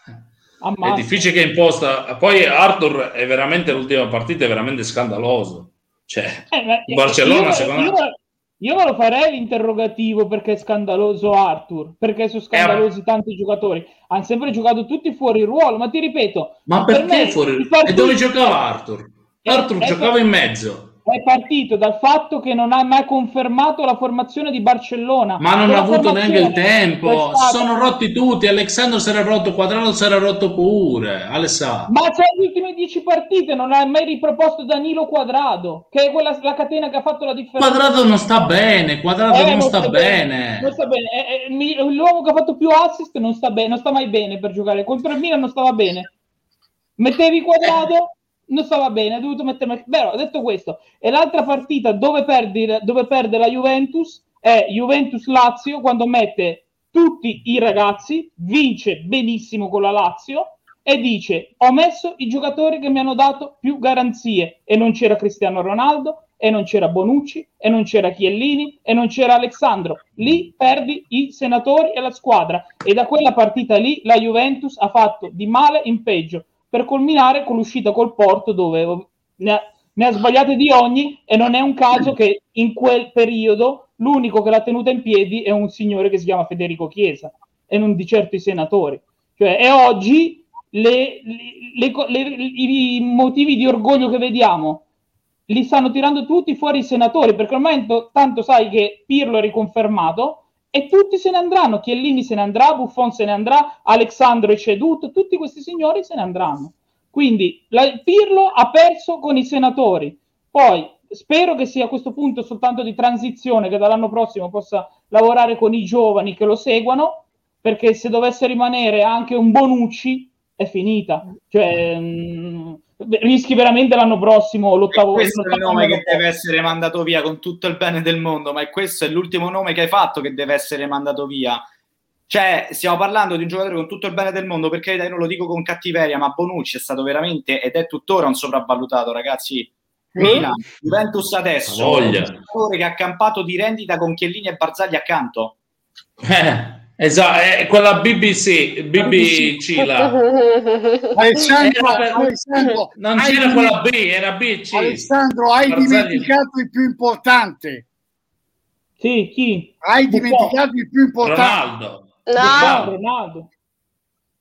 Ammazza. È difficile che imposta. Poi Arthur è veramente l'ultima partita, è veramente scandaloso. Cioè, Eh, Barcellona, io, secondo io, me- io me lo farei l'interrogativo perché è scandaloso Arthur, perché sono scandalosi tanti giocatori. Hanno sempre giocato tutti fuori ruolo, ma ti ripeto, Ma per perché me fuori? partito- E dove giocava Arthur? Eh, Arthur eh, giocava in mezzo. È partito dal fatto che non ha mai confermato la formazione di Barcellona. Ma non ha avuto neanche il tempo. Si stata- sono rotti tutti. Alessandro si era rotto, Quadrado si era rotto pure. Alessandro. Ma c'è le ultime 10 partite, non ha mai riproposto Danilo Quadrado, che è quella, la catena che ha fatto la differenza. Quadrado non sta bene. Quadrado Eh, non sta bene. Non sta bene. Eh, eh, l'uomo che ha fatto più assist non sta bene, non sta mai bene per giocare. Contro il Milan non stava bene. Mettevi quadrato, non stava bene, ha dovuto mettere. Vero, detto questo, e l'altra partita dove, perdi, dove perde la Juventus è Juventus-Lazio quando mette tutti i ragazzi, vince benissimo con la Lazio e dice ho messo i giocatori che mi hanno dato più garanzie e non c'era Cristiano Ronaldo e non c'era Bonucci e non c'era Chiellini e non c'era Alessandro lì perdi i senatori e la squadra e da quella partita lì la Juventus ha fatto di male in peggio per culminare con l'uscita col Porto dove ne ha, ne ha sbagliate di ogni e non è un caso che in quel periodo l'unico che l'ha tenuta in piedi è un signore che si chiama Federico Chiesa e non di certo i senatori. Cioè, e oggi le- le- le- i motivi di orgoglio che vediamo li stanno tirando tutti fuori i senatori perché ormai to- tanto sai che Pirlo è riconfermato e tutti se ne andranno Chiellini se ne andrà, Buffon se ne andrà Alexandro è ceduto, tutti questi signori se ne andranno. Quindi la- Pirlo ha perso con i senatori. Poi spero che sia a questo punto soltanto di transizione che dall'anno prossimo possa lavorare con i giovani che lo seguano perché se dovesse rimanere anche un Bonucci è finita. Cioè mh, rischi veramente l'anno prossimo E l'ottavo questo è il nome che deve essere mandato via con tutto il bene del mondo, ma è questo è l'ultimo nome che hai fatto che deve essere mandato via. Cioè, stiamo parlando di un giocatore con tutto il bene del mondo, perché io non lo dico con cattiveria, ma Bonucci è stato veramente ed è tuttora un sopravvalutato, ragazzi. Milan, Juventus adesso, un giocatore che ha campato di rendita con Chiellini e Barzagli accanto. Eh, esatto, è quella BBC, BBC là. Alessandro, per- Alessandro, Non hai c'era dimen- quella B, era BC. Alessandro, hai Barzagli. dimenticato il più importante. sì chi? Hai Buffon. dimenticato il più importante. Ronaldo. Ah, No, Ronaldo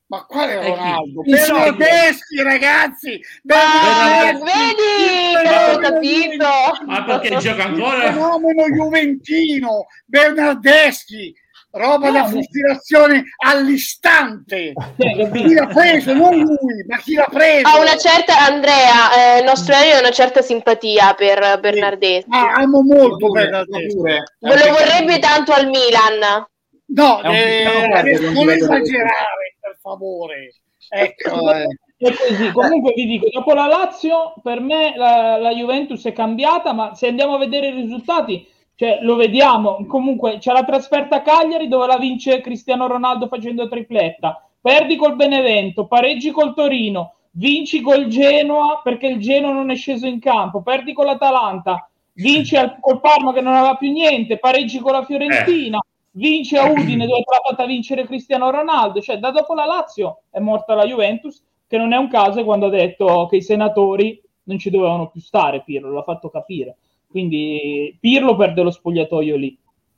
Ma quale? Ronaldo? Bernardeschi, ragazzi! Ah, Bernardeschi! vedi che avevo capito. Ma perché gioca Il ancora? fenomeno juventino Bernardeschi roba da No, fucilazione all'istante Cioè, chi l'ha preso non lui ma chi l'ha preso Ha una certa, Andrea, eh, il nostro aereo ha una certa simpatia per Bernardeschi. Ah, amo molto Pure, Bernardeschi pure. Lo vorrebbe tanto al Milan. no eh, pezzo, non esagerare per favore ecco eh. Così. Comunque vi dico, dopo la Lazio, per me la, la Juventus è cambiata, ma se andiamo a vedere i risultati, cioè, lo vediamo. Comunque c'è la trasferta a Cagliari dove la vince Cristiano Ronaldo facendo tripletta. Perdi col Benevento, pareggi col Torino, vinci col Genoa perché il Genoa non è sceso in campo, perdi con l'Atalanta, vinci al- col Parma che non aveva più niente, pareggi con la Fiorentina, vinci a Udine dove te l'ha fatta vincere Cristiano Ronaldo. Cioè, da dopo la Lazio è morta la Juventus, che non è un caso quando ha detto che i senatori non ci dovevano più stare, Pirlo, l'ha fatto capire. Quindi Pirlo perde lo spogliatoio lì.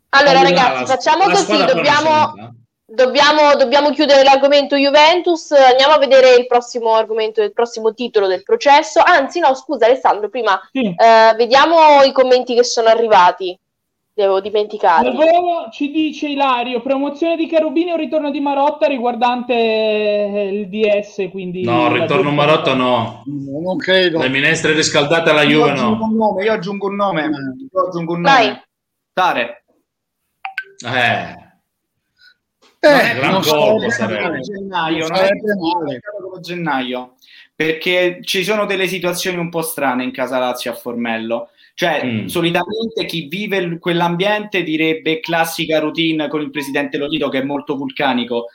Allora, Allora, ragazzi, la- facciamo la così: dobbiamo, dobbiamo, dobbiamo chiudere l'argomento Juventus. Andiamo a vedere il prossimo argomento, il prossimo titolo del processo. Anzi, no, scusa, Alessandro, prima Sì. eh, vediamo i commenti che sono arrivati. Devo Al dimenticarli. volo ci dice Ilario, promozione di Cherubini o ritorno di Marotta riguardante eh, il DS, quindi No, ritorno Marotta no. non credo Le minestre riscaldate alla Io Juve no. nome, io aggiungo un nome. Io aggiungo un Vai. nome. Tare. Eh, eh, gran non colpo sarebbe gennaio, Non non è sarebbe male. gennaio, perché ci sono delle situazioni un po' strane in casa Lazio a Formello. Cioè, Mm. solitamente chi vive il- quell'ambiente direbbe classica routine con il presidente Lotito che è molto vulcanico.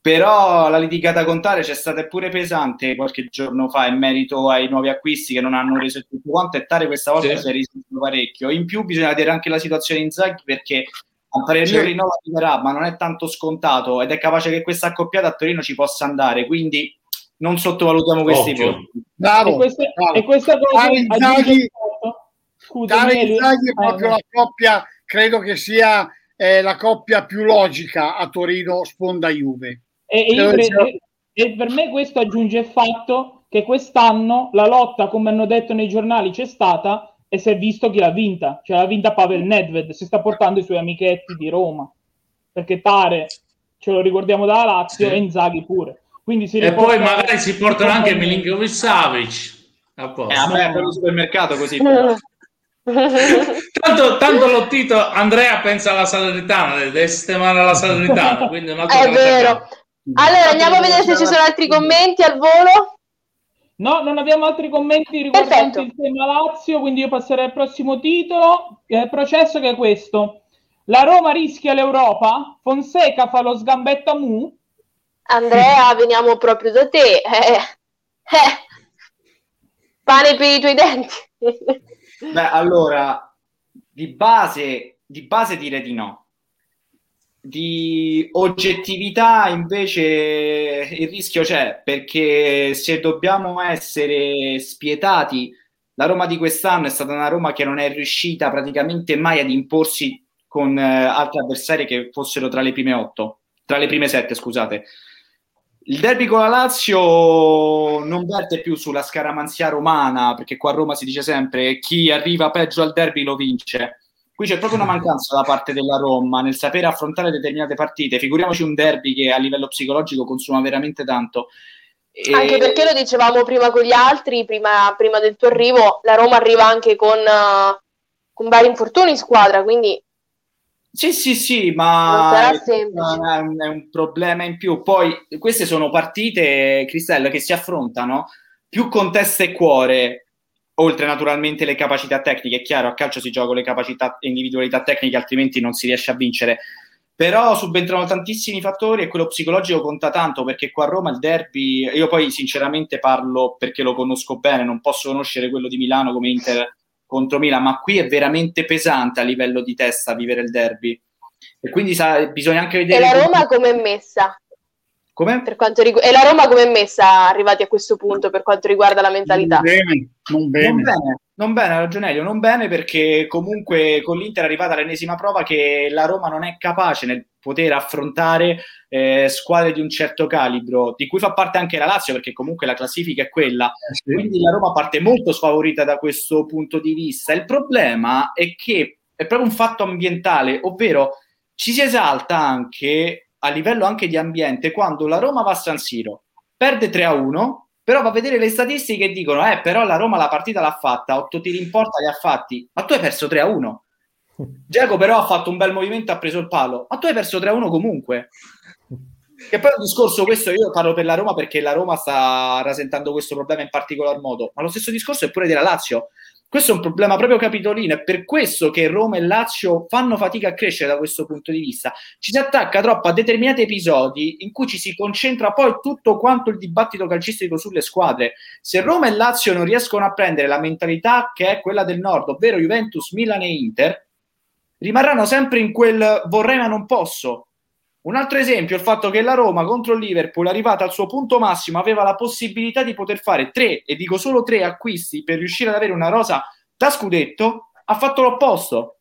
Però la litigata con Tare c'è stata pure pesante qualche giorno fa in merito ai nuovi acquisti che non hanno reso tutto quanto e Tare questa volta Sì. si è risentito parecchio. In più bisogna vedere anche la situazione in Zaghi perché a parere mio Sì. rinnova arriverà, ma non è tanto scontato ed è capace che questa accoppiata a Torino ci possa andare, quindi non sottovalutiamo questi punti. bravo, E questa, bravo. e questa cosa il Scusa, Nelly. Inzaghi è Eh, proprio la coppia credo che sia eh, la coppia più logica a Torino sponda Juve E, e e per me questo aggiunge il fatto che quest'anno la lotta, come hanno detto nei giornali, c'è stata e si è visto chi l'ha vinta. Cioè l'ha vinta Pavel Nedved, si sta portando i suoi amichetti di Roma. Perché Tare, ce lo ricordiamo dalla Lazio, Sì. e Inzaghi pure. Quindi si E poi magari si portano anche Milinkovic Savic. A posto. Eh, vabbè, per il supermercato così. Tanto, tanto Lottito, Andrea pensa alla Salernitana, deve sistemare la Salernitana, quindi un altro È vero. Allora, andiamo a vedere se ci sono altri commenti al volo. No, non abbiamo altri commenti riguardanti Perfetto. il tema Lazio, quindi io passerei al prossimo titolo. Il processo che è questo. La Roma rischia l'Europa, Fonseca fa lo sgambetto a Mu, Andrea, veniamo proprio da te. Eh, eh. Pane per i tuoi denti. Beh, allora, di base, di base direi di no. Di oggettività invece il rischio c'è, perché se dobbiamo essere spietati, la Roma di quest'anno è stata una Roma che non è riuscita praticamente mai ad imporsi con eh, altri avversari che fossero tra le prime otto, tra le prime sette, scusate. Il derby con la Lazio non verte più sulla scaramanzia romana, perché qua a Roma si dice sempre chi arriva peggio al derby lo vince. Qui c'è proprio una mancanza da parte della Roma nel sapere affrontare determinate partite. Figuriamoci un derby che a livello psicologico consuma veramente tanto. E- Anche perché lo dicevamo prima con gli altri, prima, prima del tuo arrivo, la Roma arriva anche con, eh, con vari infortuni in squadra, quindi Sì, sì, sì, ma è, un, problema in più. Poi queste sono partite, Cristello, che si affrontano più con testa e cuore, oltre naturalmente le capacità tecniche. È chiaro, a calcio si gioca le capacità e individualità tecniche, altrimenti non si riesce a vincere. Però subentrano tantissimi fattori e quello psicologico conta tanto perché qua a Roma il derby, io poi sinceramente parlo perché lo conosco bene, non posso conoscere quello di Milano come Inter contro Milan, ma qui è veramente pesante a livello di testa vivere il derby. E quindi sa- bisogna anche e vedere la Roma come è messa? come? Per quanto rigu- e la Roma come è messa arrivati a questo punto per quanto riguarda la mentalità? non bene non bene Non bene. Non bene, ha ragione Elio, non bene perché comunque con l'Inter è arrivata l'ennesima prova che la Roma non è capace nel poter affrontare eh, squadre di un certo calibro, di cui fa parte anche la Lazio perché comunque la classifica è quella, eh quindi la Roma parte molto sfavorita da questo punto di vista. Il problema è che è proprio un fatto ambientale, ovvero ci si esalta anche a livello anche di ambiente quando la Roma va a San Siro, perde 3 a 1 però va a vedere le statistiche e dicono, eh, però la Roma la partita l'ha fatta, 8 tiri in porta li ha fatti, ma tu hai perso 3 a 1. Giacomo però ha fatto un bel movimento, ha preso il palo, ma tu hai perso 3 a 1 comunque. Che poi è un discorso, questo io parlo per la Roma perché la Roma sta rasentando questo problema in particolar modo, ma lo stesso discorso è pure della Lazio. Questo è un problema proprio capitolino, è per questo che Roma e Lazio fanno fatica a crescere da questo punto di vista. Ci si attacca troppo a determinati episodi in cui ci si concentra poi tutto quanto il dibattito calcistico sulle squadre. Se Roma e Lazio non riescono a prendere la mentalità che è quella del nord, ovvero Juventus, Milan e Inter, rimarranno sempre in quel vorrei ma non posso. Un altro esempio è il fatto che la Roma contro il Liverpool, arrivata al suo punto massimo, aveva la possibilità di poter fare tre, e dico solo tre acquisti per riuscire ad avere una rosa da scudetto, ha fatto l'opposto.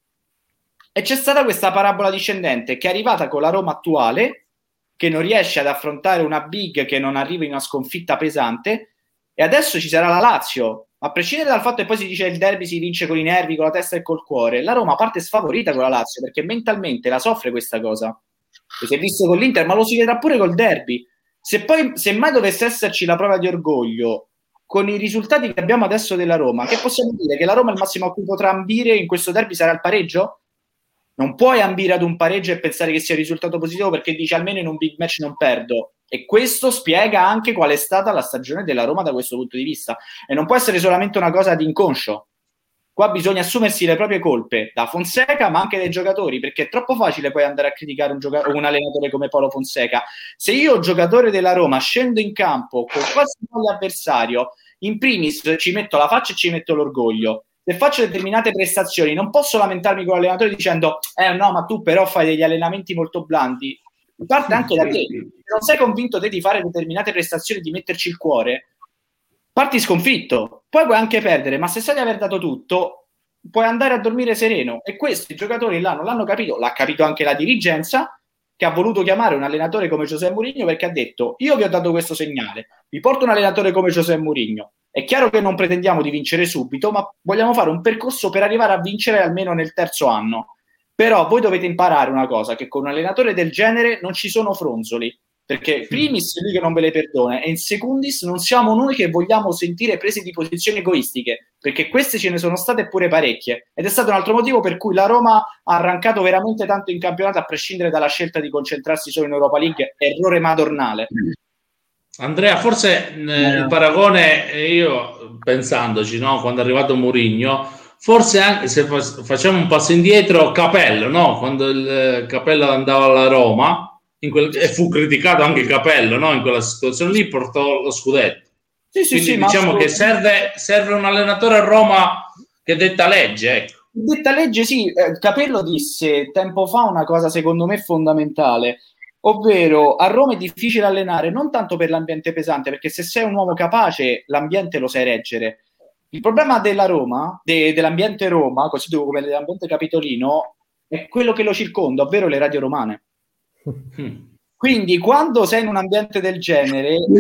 E c'è stata questa parabola discendente che è arrivata con la Roma attuale, che non riesce ad affrontare una big che non arriva in una sconfitta pesante, e adesso ci sarà la Lazio. A prescindere dal fatto che poi si dice il derby si vince con i nervi, con la testa e col cuore, la Roma parte sfavorita con la Lazio perché mentalmente la soffre questa cosa si è visto con l'Inter, ma lo si vedrà pure col derby. Se poi, se mai dovesse esserci la prova di orgoglio con i risultati che abbiamo adesso della Roma, che possiamo dire? Che la Roma il massimo a cui potrà ambire in questo derby sarà il pareggio? Non puoi ambire ad un pareggio e pensare che sia risultato positivo perché dici almeno in un big match non perdo. E questo spiega anche qual è stata la stagione della Roma da questo punto di vista. E non può essere solamente una cosa di inconscio. Qua bisogna assumersi le proprie colpe da Fonseca, ma anche dai giocatori, perché è troppo facile poi andare a criticare un, gioca- un allenatore come Paolo Fonseca. Se io, giocatore della Roma, scendo in campo con quasi avversario, in primis ci metto la faccia e ci metto l'orgoglio. Se faccio determinate prestazioni, non posso lamentarmi con l'allenatore dicendo: Eh no, ma tu però fai degli allenamenti molto blandi. Parte anche da te. Se non sei convinto te di fare determinate prestazioni, di metterci il cuore, parti sconfitto, poi puoi anche perdere, ma se sai di aver dato tutto, puoi andare a dormire sereno. E questi giocatori là non l'hanno capito, l'ha capito anche la dirigenza, che ha voluto chiamare un allenatore come Giuseppe Mourinho perché ha detto io vi ho dato questo segnale, vi porto un allenatore come Giuseppe Mourinho. È chiaro che non pretendiamo di vincere subito, ma vogliamo fare un percorso per arrivare a vincere almeno nel terzo anno. Però voi dovete imparare una cosa, che con un allenatore del genere non ci sono fronzoli perché primis lui che non ve le perdona e in secundis non siamo noi che vogliamo sentire prese di posizioni egoistiche perché queste ce ne sono state pure parecchie ed è stato un altro motivo per cui la Roma ha arrancato veramente tanto in campionato a prescindere dalla scelta di concentrarsi solo in Europa League errore madornale Andrea forse eh, il paragone io pensandoci no? quando è arrivato Mourinho forse anche se facciamo un passo indietro Capello no? quando il eh, Capello andava alla Roma quel, e fu criticato anche il capello no? in quella situazione lì, portò lo scudetto. Sì, sì, Quindi sì, diciamo che serve, serve, un allenatore a Roma che detta legge. Ecco. Detta legge, sì. Eh, Capello disse tempo fa una cosa secondo me fondamentale, ovvero a Roma è difficile allenare non tanto per l'ambiente pesante, perché se sei un uomo capace l'ambiente lo sai reggere. Il problema della Roma, de, dell'ambiente Roma, così come dell'ambiente capitolino, è quello che lo circonda, ovvero le radio romane. Quindi quando sei in un ambiente del genere,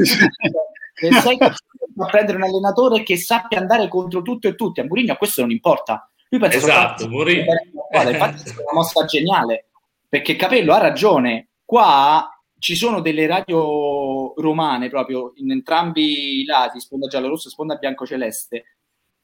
sei a prendere un allenatore che sappia andare contro tutto e tutti. A Mourinho a questo non importa. Lui pensa esatto, Mourinho. Infatti è una mossa geniale, perché Capello ha ragione. Qua ci sono delle radio romane proprio in entrambi i lati, sponda giallo-rosso e sponda bianco-celeste,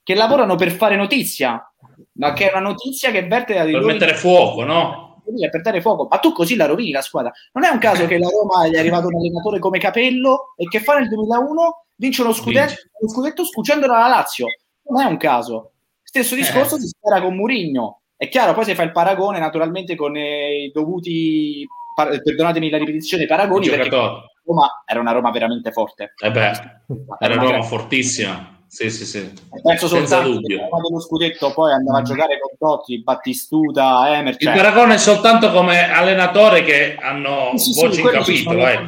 che lavorano per fare notizia, ma che è una notizia che verte da Per mettere fuoco, no? Per dare fuoco, ma tu così la rovini la squadra. Non è un caso che la Roma gli è arrivato un allenatore come Capello e che fa nel 2001 vince uno scudetto, uno scudetto scucendolo alla Lazio. Non è un caso. Stesso discorso eh. si spera con Murigno. È chiaro, poi si fa il paragone naturalmente con eh, i dovuti, par- perdonatemi la ripetizione, paragoni, perché Roma era una Roma veramente forte. Eh beh, era una Roma fortissima. Sì, sì, sì. Penso Senza dubbio. dello scudetto poi andava a giocare con Totti, Battistuta, Emer. Cioè... Il paragone è soltanto come allenatore che hanno sì, voce sì, in capitolo. Eh,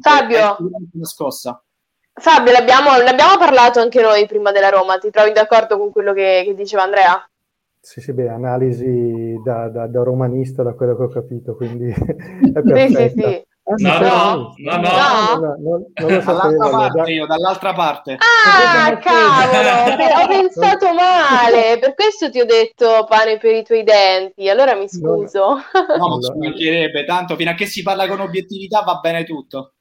Fabio, scossa. Fabio, l'abbiamo, ne abbiamo parlato anche noi prima della Roma, ti trovi d'accordo con quello che, che diceva Andrea? Sì, sì, beh, analisi da, da, da, romanista, da quello che ho capito, quindi è perfetta. Sì, sì, sì. No, no, no, no, no, dall'altra parte, io, dall'altra parte. Ah, cavolo, ho pensato male, per questo ti ho detto pane per i tuoi denti, allora mi scuso. No, non ci mancherebbe, tanto fino a che si parla con obiettività va bene tutto.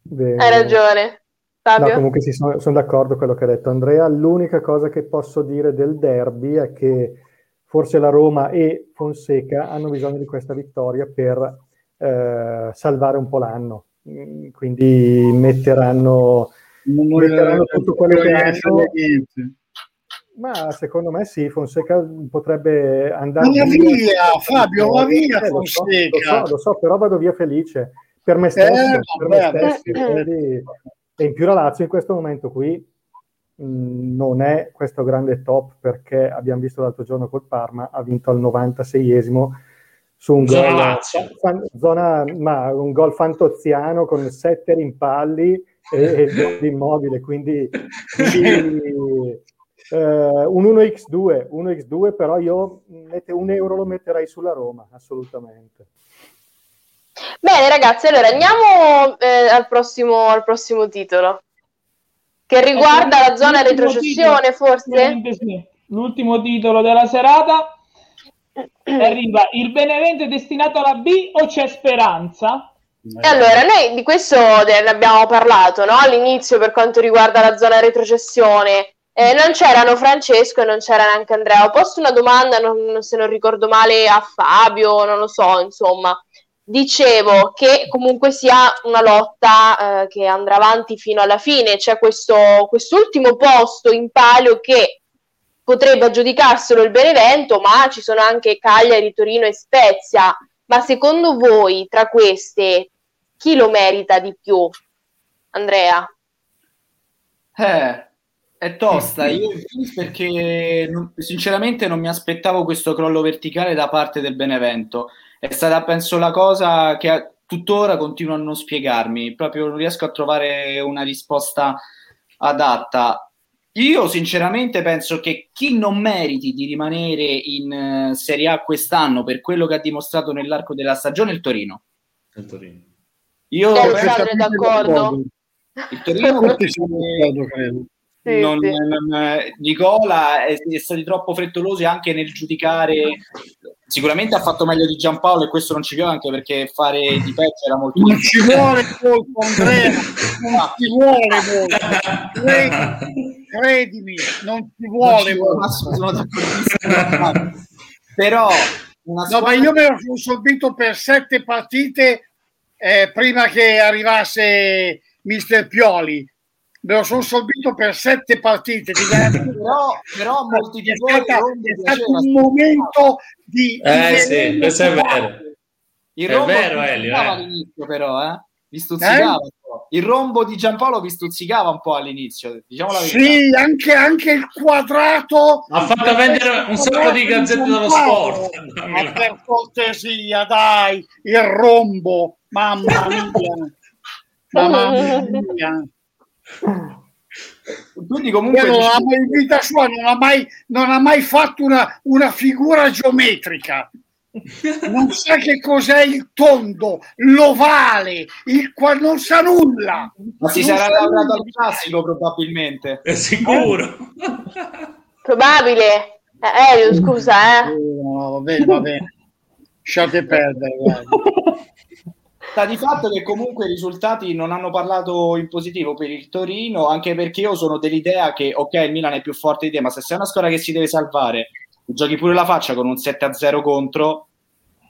Bene. Hai ragione. Fabio? No, comunque sì, sono, sono d'accordo con quello che ha detto Andrea. L'unica cosa che posso dire del derby è che forse la Roma e Fonseca hanno bisogno di questa vittoria per eh, salvare un po' l'anno. Mm, quindi metteranno, metteranno tutto quello che hanno. Ma secondo me sì, Fonseca potrebbe andare via. via Fabio, via eh, Fonseca. Lo so, lo so, però vado via felice per me stesso. Eh, per me stessi, quindi... E in più la Lazio in questo momento qui mh, mm, non è questo grande top perché abbiamo visto l'altro giorno col Parma, ha vinto al 96esimo su un zona gol, Lazio. Fan, zona, ma un gol fantoziano con sette rimpalli e, e immobile, quindi, quindi eh, un 1x2, 1x2, però io mette, un euro lo metterei sulla Roma, assolutamente. Bene ragazzi, allora andiamo eh, al, prossimo, al prossimo titolo, che riguarda la zona retrocessione titolo, forse? Sì. L'ultimo titolo della serata arriva il Benevento è destinato alla B o c'è speranza? E allora, noi di questo ne abbiamo parlato no? all'inizio per quanto riguarda la zona retrocessione. Eh, non c'erano Francesco e non c'era neanche Andrea. Ho posto una domanda, non, se non ricordo male, a Fabio, non lo so, insomma. Dicevo che comunque sia una lotta eh, che andrà avanti fino alla fine. C'è questo quest'ultimo posto in palio che potrebbe aggiudicarselo il Benevento, ma ci sono anche Cagliari, Torino e Spezia. Ma secondo voi, tra queste, chi lo merita di più? Andrea? Eh, è tosta. Io perché sinceramente non mi aspettavo questo crollo verticale da parte del Benevento. È stata, penso, la cosa che tuttora continuo a non spiegarmi. Proprio non riesco a trovare una risposta adatta. Io sinceramente penso che chi non meriti di rimanere in uh, Serie A quest'anno per quello che ha dimostrato nell'arco della stagione è il Torino. Il Torino. Io penso d'accordo. Il Torino perché sì, non, sì. Non, Nicola è, è stato troppo frettoloso anche nel giudicare. Sicuramente ha fatto meglio di Giampaolo e questo non ci piace anche perché fare di peggio era molto non ci vuole molto Andrea non ci vuole molto. Credimi, credimi non ci vuole molto. sono d'accordissimo. Però no, ma io me lo sono subito per sette partite eh, prima che arrivasse Mister Pioli me lo sono sorbito per sette partite però, però molti è, stata, è stato un momento di, eh, sì, questo è vero. Il è vero Elio eh. all'inizio però eh? vi stuzzicava eh? il rombo di Giampaolo vi stuzzicava un po' all'inizio diciamo la sì anche, anche, il quadrato ha fatto vendere un sacco di gazzette dello sport. Ma per cortesia dai il rombo. Mamma mia. Mamma mia quindi comunque non ha mai, in vita sua non ha mai, non ha mai fatto una, una figura geometrica non sa che cos'è il tondo, l'ovale, il qual non sa nulla. Ma si sarà laureato al classico probabilmente. È sicuro. Probabile. Eh, scusa, eh. No, va bene, va bene. Lasciate perdere. Sta di fatto che comunque i risultati non hanno parlato in positivo per il Torino, anche perché io sono dell'idea che, ok, il Milan è più forte di te, ma se sei una squadra che si deve salvare, giochi pure la faccia con un 7-0 contro,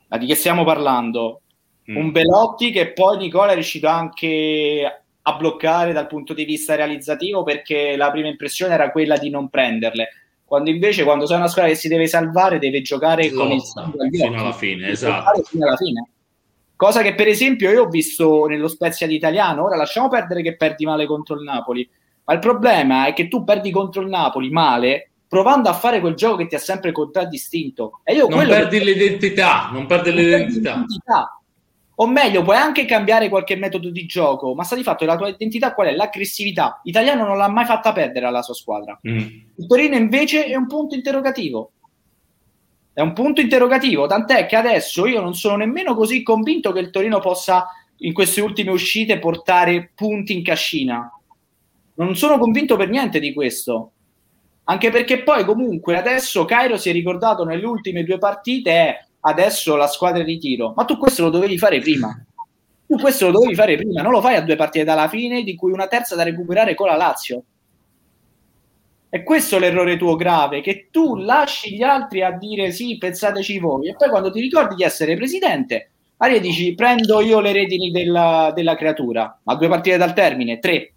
ma di che stiamo parlando? Mm. Un Belotti che poi Nicola è riuscito anche a bloccare dal punto di vista realizzativo perché la prima impressione era quella di non prenderle. Quando invece, quando sei una squadra che si deve salvare, deve giocare Lotta, con il fino alla fine, esatto. Fino alla fine. Cosa che per esempio io ho visto nello Spezia di Italiano, ora lasciamo perdere che perdi male contro il Napoli, ma il problema è che tu perdi contro il Napoli male provando a fare quel gioco che ti ha sempre contraddistinto. E io non perdi che... l'identità, non perdi non l'identità. l'identità. o meglio, puoi anche cambiare qualche metodo di gioco, ma sta di fatto la tua identità qual è? L'aggressività. L'italiano non l'ha mai fatta perdere alla sua squadra. Mm. Il Torino invece è un punto interrogativo. È un punto interrogativo, tant'è che adesso io non sono nemmeno così convinto che il Torino possa in queste ultime uscite portare punti in cascina. Non sono convinto per niente di questo. Anche perché poi comunque adesso Cairo si è ricordato nelle ultime due partite è adesso la squadra di tiro. Ma tu questo lo dovevi fare prima. Tu questo lo dovevi fare prima, non lo fai a due partite dalla fine, di cui una terza da recuperare con la Lazio. E questo è l'errore tuo grave, che tu lasci gli altri a dire sì, pensateci voi, e poi quando ti ricordi di essere presidente, Aria dici prendo io le redini della, della creatura, ma due partite dal termine, tre.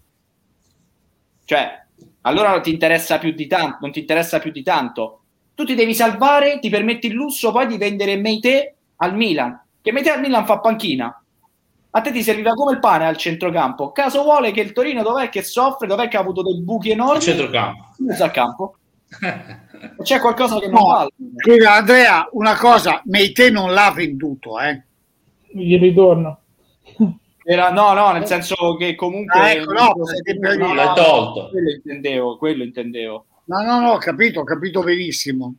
Cioè, allora non ti interessa più di tanto, non ti interessa più di tanto tu ti devi salvare, ti permetti il lusso poi di vendere Meite al Milan, che Meite al Milan fa panchina. A te ti serviva come il pane al centrocampo. Caso vuole che il Torino dov'è che soffre, dov'è che ha avuto dei buchi enormi? Al centrocampo. Al campo. C'è qualcosa che non no, va. Scusa Andrea, una cosa, Meite non l'ha venduto, eh. Il ritorno. Era, no, no, nel senso che comunque... Ah, ecco, no, no, no, l'ha tolto. Quello intendevo, quello intendevo. No, no, no, ho capito, ho capito benissimo.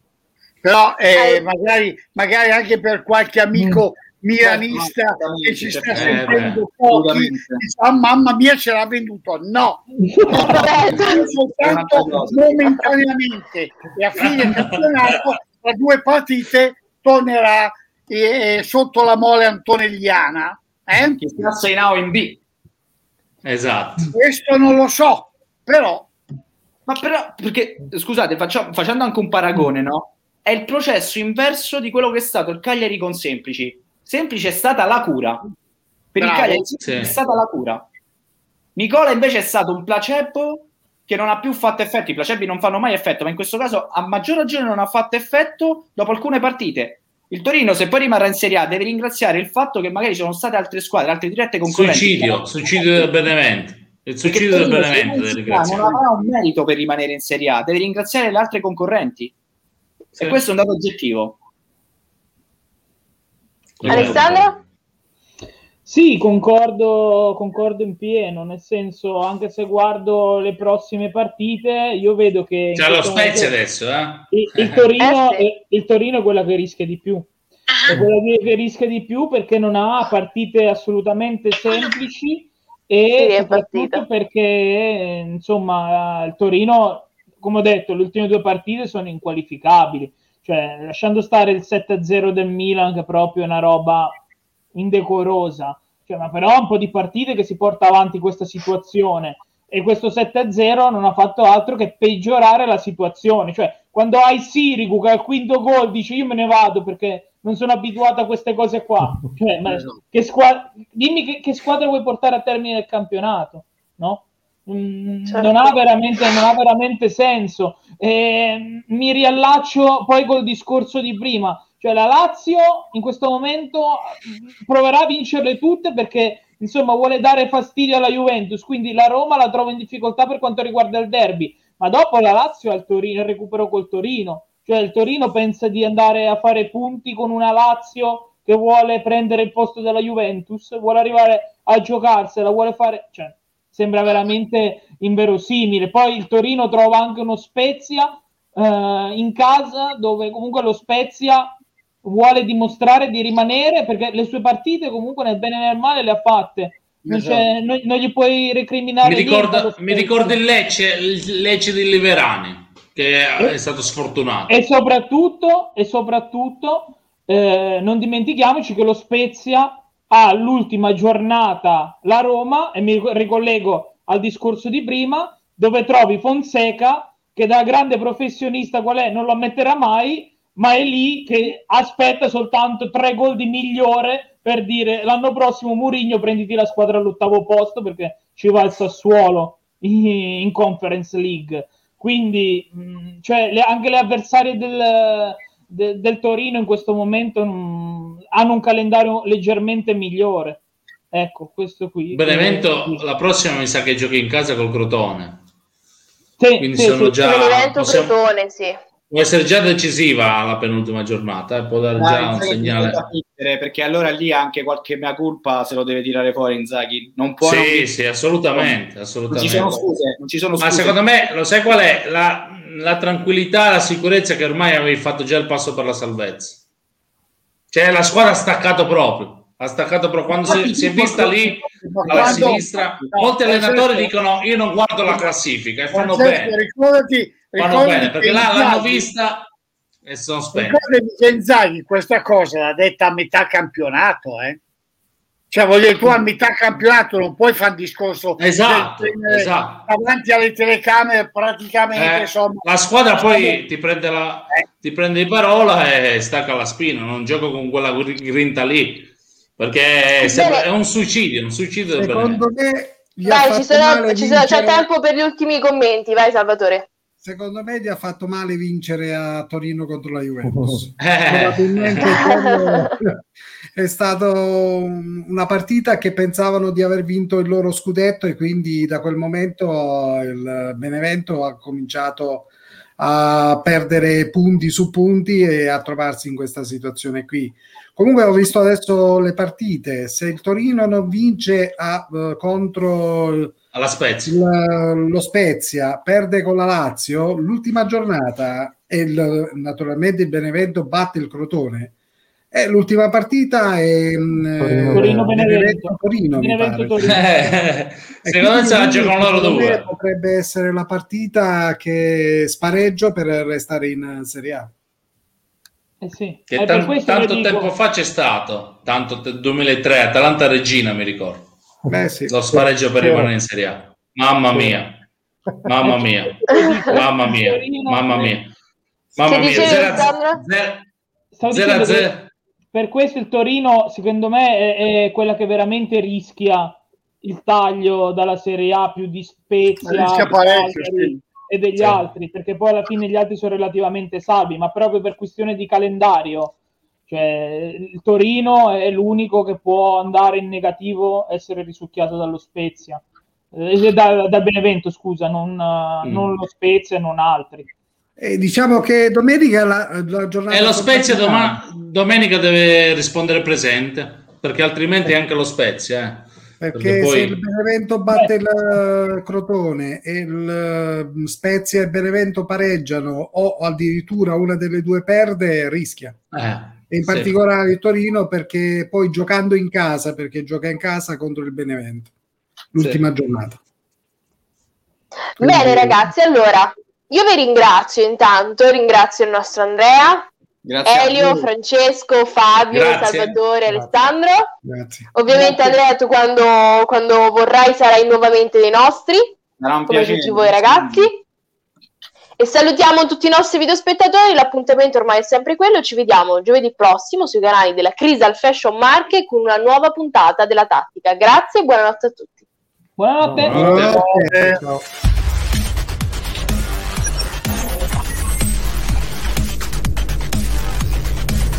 Però eh, magari, magari, anche per qualche amico mm. Milanista che ci sta eh, sentendo pochi, ah, mamma mia ce l'ha venduto. No, soltanto momentaneamente e a fine campionato tra due partite tornerà eh, sotto la mole antonelliana. Eh? Che sta in A o in B. Esatto. Questo non lo so, però ma però, perché, scusate, faccio, facendo anche un paragone, no? È il processo inverso di quello che è stato il Cagliari con Semplici. Semplice è stata la cura. Per Bravo, il Cagliari sì. è stata la cura. Nicola invece è stato un placebo che non ha più fatto effetto. I placebi non fanno mai effetto, ma in questo caso a maggior ragione non ha fatto effetto dopo alcune partite. Il Torino, se poi rimarrà in Serie A, deve ringraziare il fatto che magari ci sono state altre squadre, altre dirette concorrenti. Suicidio, suicidio del Benevento. Il suicidio del Benevento non avrà un merito per rimanere in Serie A, deve ringraziare le altre concorrenti. Sì. E questo è un dato oggettivo. Alessandro? Sì, concordo, concordo in pieno, nel senso, anche se guardo le prossime partite, io vedo che... C'è lo Spezia adesso, eh? Il, il, Torino, eh sì. il Torino è quella che rischia di più. È ah. quella che rischia di più perché non ha partite assolutamente semplici e sì, soprattutto perché insomma il Torino come ho detto le ultime due partite sono inqualificabili cioè lasciando stare il 7-0 del Milan che è proprio una roba indecorosa cioè, ma però un po' di partite che si porta avanti questa situazione e questo 7-0 non ha fatto altro che peggiorare la situazione cioè quando hai Sirigu che al quinto gol dice io me ne vado perché non sono abituato a queste cose qua. Cioè, esatto. che squadra, dimmi che, che, squadra vuoi portare a termine il campionato, no? Mm, certo. non, ha veramente, non, ha veramente, senso. Eh, mi riallaccio poi col discorso di prima. Cioè, la Lazio in questo momento proverà a vincerle tutte perché insomma vuole dare fastidio alla Juventus. Quindi la Roma la trova in difficoltà per quanto riguarda il derby. Ma dopo la Lazio ha il, Torino, il recupero col Torino cioè il Torino pensa di andare a fare punti con una Lazio che vuole prendere il posto della Juventus, vuole arrivare a giocarsela, vuole fare... Cioè, sembra veramente inverosimile. Poi il Torino trova anche uno Spezia eh, in casa dove comunque lo Spezia vuole dimostrare di rimanere perché le sue partite comunque nel bene e nel male le ha fatte. Non, esatto. non, non gli puoi recriminare. Mi ricorda, mi ricorda il Lecce, il Lecce di Liverani che è stato sfortunato. E soprattutto, e soprattutto eh, non dimentichiamoci che lo Spezia ha l'ultima giornata la Roma, e mi ricollego al discorso di prima, dove trovi Fonseca, che da grande professionista qual è, non lo ammetterà mai, ma è lì che aspetta soltanto tre gol di migliore per dire l'anno prossimo Murigno prenditi la squadra all'ottavo posto perché ci va il Sassuolo in, Conference League. Quindi, mm, cioè, le, anche le avversarie del, de, del, Torino in questo momento mh, mm, hanno un calendario leggermente migliore. Ecco, questo qui. Benevento, eh, la prossima mi sa che giochi in casa col Crotone. Sì, Quindi sì, sono sì. già... Benevento, possiamo... Crotone, sì. Può essere già decisiva la penultima giornata, eh? può dare già un segnale. Essere, perché allora lì anche qualche mia colpa se lo deve tirare fuori Inzaghi. Non può. Sì, non... sì, assolutamente. assolutamente. Non ci sono scuse. Non ci sono scuse. Ma secondo me, lo sai qual è? La, la tranquillità, la sicurezza che ormai avevi fatto già il passo per la salvezza. Cioè, la squadra ha staccato proprio. Ha staccato proprio quando si, si è vista lì alla sinistra. Molti allenatori dicono: Io non guardo la classifica e fanno bene. Fanno bene perché là l'hanno vista e sono che Inzaghi questa cosa l'ha detta a metà campionato, eh? Cioè, voglio dire, tu a metà campionato non puoi fare un discorso esatto, esatto. davanti alle telecamere praticamente. Eh, insomma, la squadra poi ti prende, la, eh. ti prende di parola e stacca la spina, non gioco con quella grinta lì perché è un suicidio, un suicidio secondo me Vai, ci sono, ci sono, c'è tempo per gli ultimi commenti, vai Salvatore secondo me gli ha fatto male vincere a Torino contro la Juventus. Probabilmente è stata una partita che pensavano di aver vinto il loro scudetto e quindi da quel momento il Benevento ha cominciato a perdere punti su punti e a trovarsi in questa situazione qui. Comunque ho visto adesso le partite, se il Torino non vince a, uh, contro alla Spezia. Il, lo Spezia perde con la Lazio l'ultima giornata e il, naturalmente il Benevento batte il Crotone. E l'ultima partita è Torino Benevento. Torino, Benevento, Torino. Eh, secondo me se la giocano loro due. Potrebbe essere la partita che spareggio per restare in Serie A. Eh sì. Che eh, tan- tanto tempo fa c'è stato, tanto 2003, Atalanta Regina mi ricordo. Beh, sì. Lo spareggio per rimanere in Serie A. Mamma mia. Mamma mia. Mamma mia. Mamma mia. Mamma mia. 0 a 0. Per questo il Torino, secondo me, è, è, quella che veramente rischia il taglio dalla Serie A più di Spezia e degli sì. altri, perché poi alla fine gli altri sono relativamente salvi, ma proprio per questione di calendario cioè, il Torino è l'unico che può andare in negativo, essere risucchiato dallo Spezia, eh, da, da, Benevento, scusa, non, mm. non lo Spezia, non altri. E diciamo che domenica la, la giornata. E lo Spezia doma- domenica deve rispondere presente, perché altrimenti anche lo Spezia. Eh. Perché, perché poi... se il Benevento batte Beh. il Crotone e il mm, Spezia e Benevento pareggiano o addirittura una delle due perde, rischia. Eh e in sì. particolare Torino perché poi giocando in casa, perché gioca in casa contro il Benevento, l'ultima sì. giornata. Quindi... Bene ragazzi, allora io vi ringrazio intanto, ringrazio il nostro Andrea, Grazie Elio, Francesco, Fabio, Grazie. Salvatore, Grazie. Alessandro. Grazie. Ovviamente Andrea, tu quando, quando vorrai sarai nuovamente dei nostri, come tutti voi ragazzi. E salutiamo tutti i nostri videospettatori, l'appuntamento ormai è sempre quello, ci vediamo giovedì prossimo sui canali della Crisal Fashion Market con una nuova puntata della tattica. Grazie e buonanotte a tutti. Buonanotte. buonanotte. buonanotte.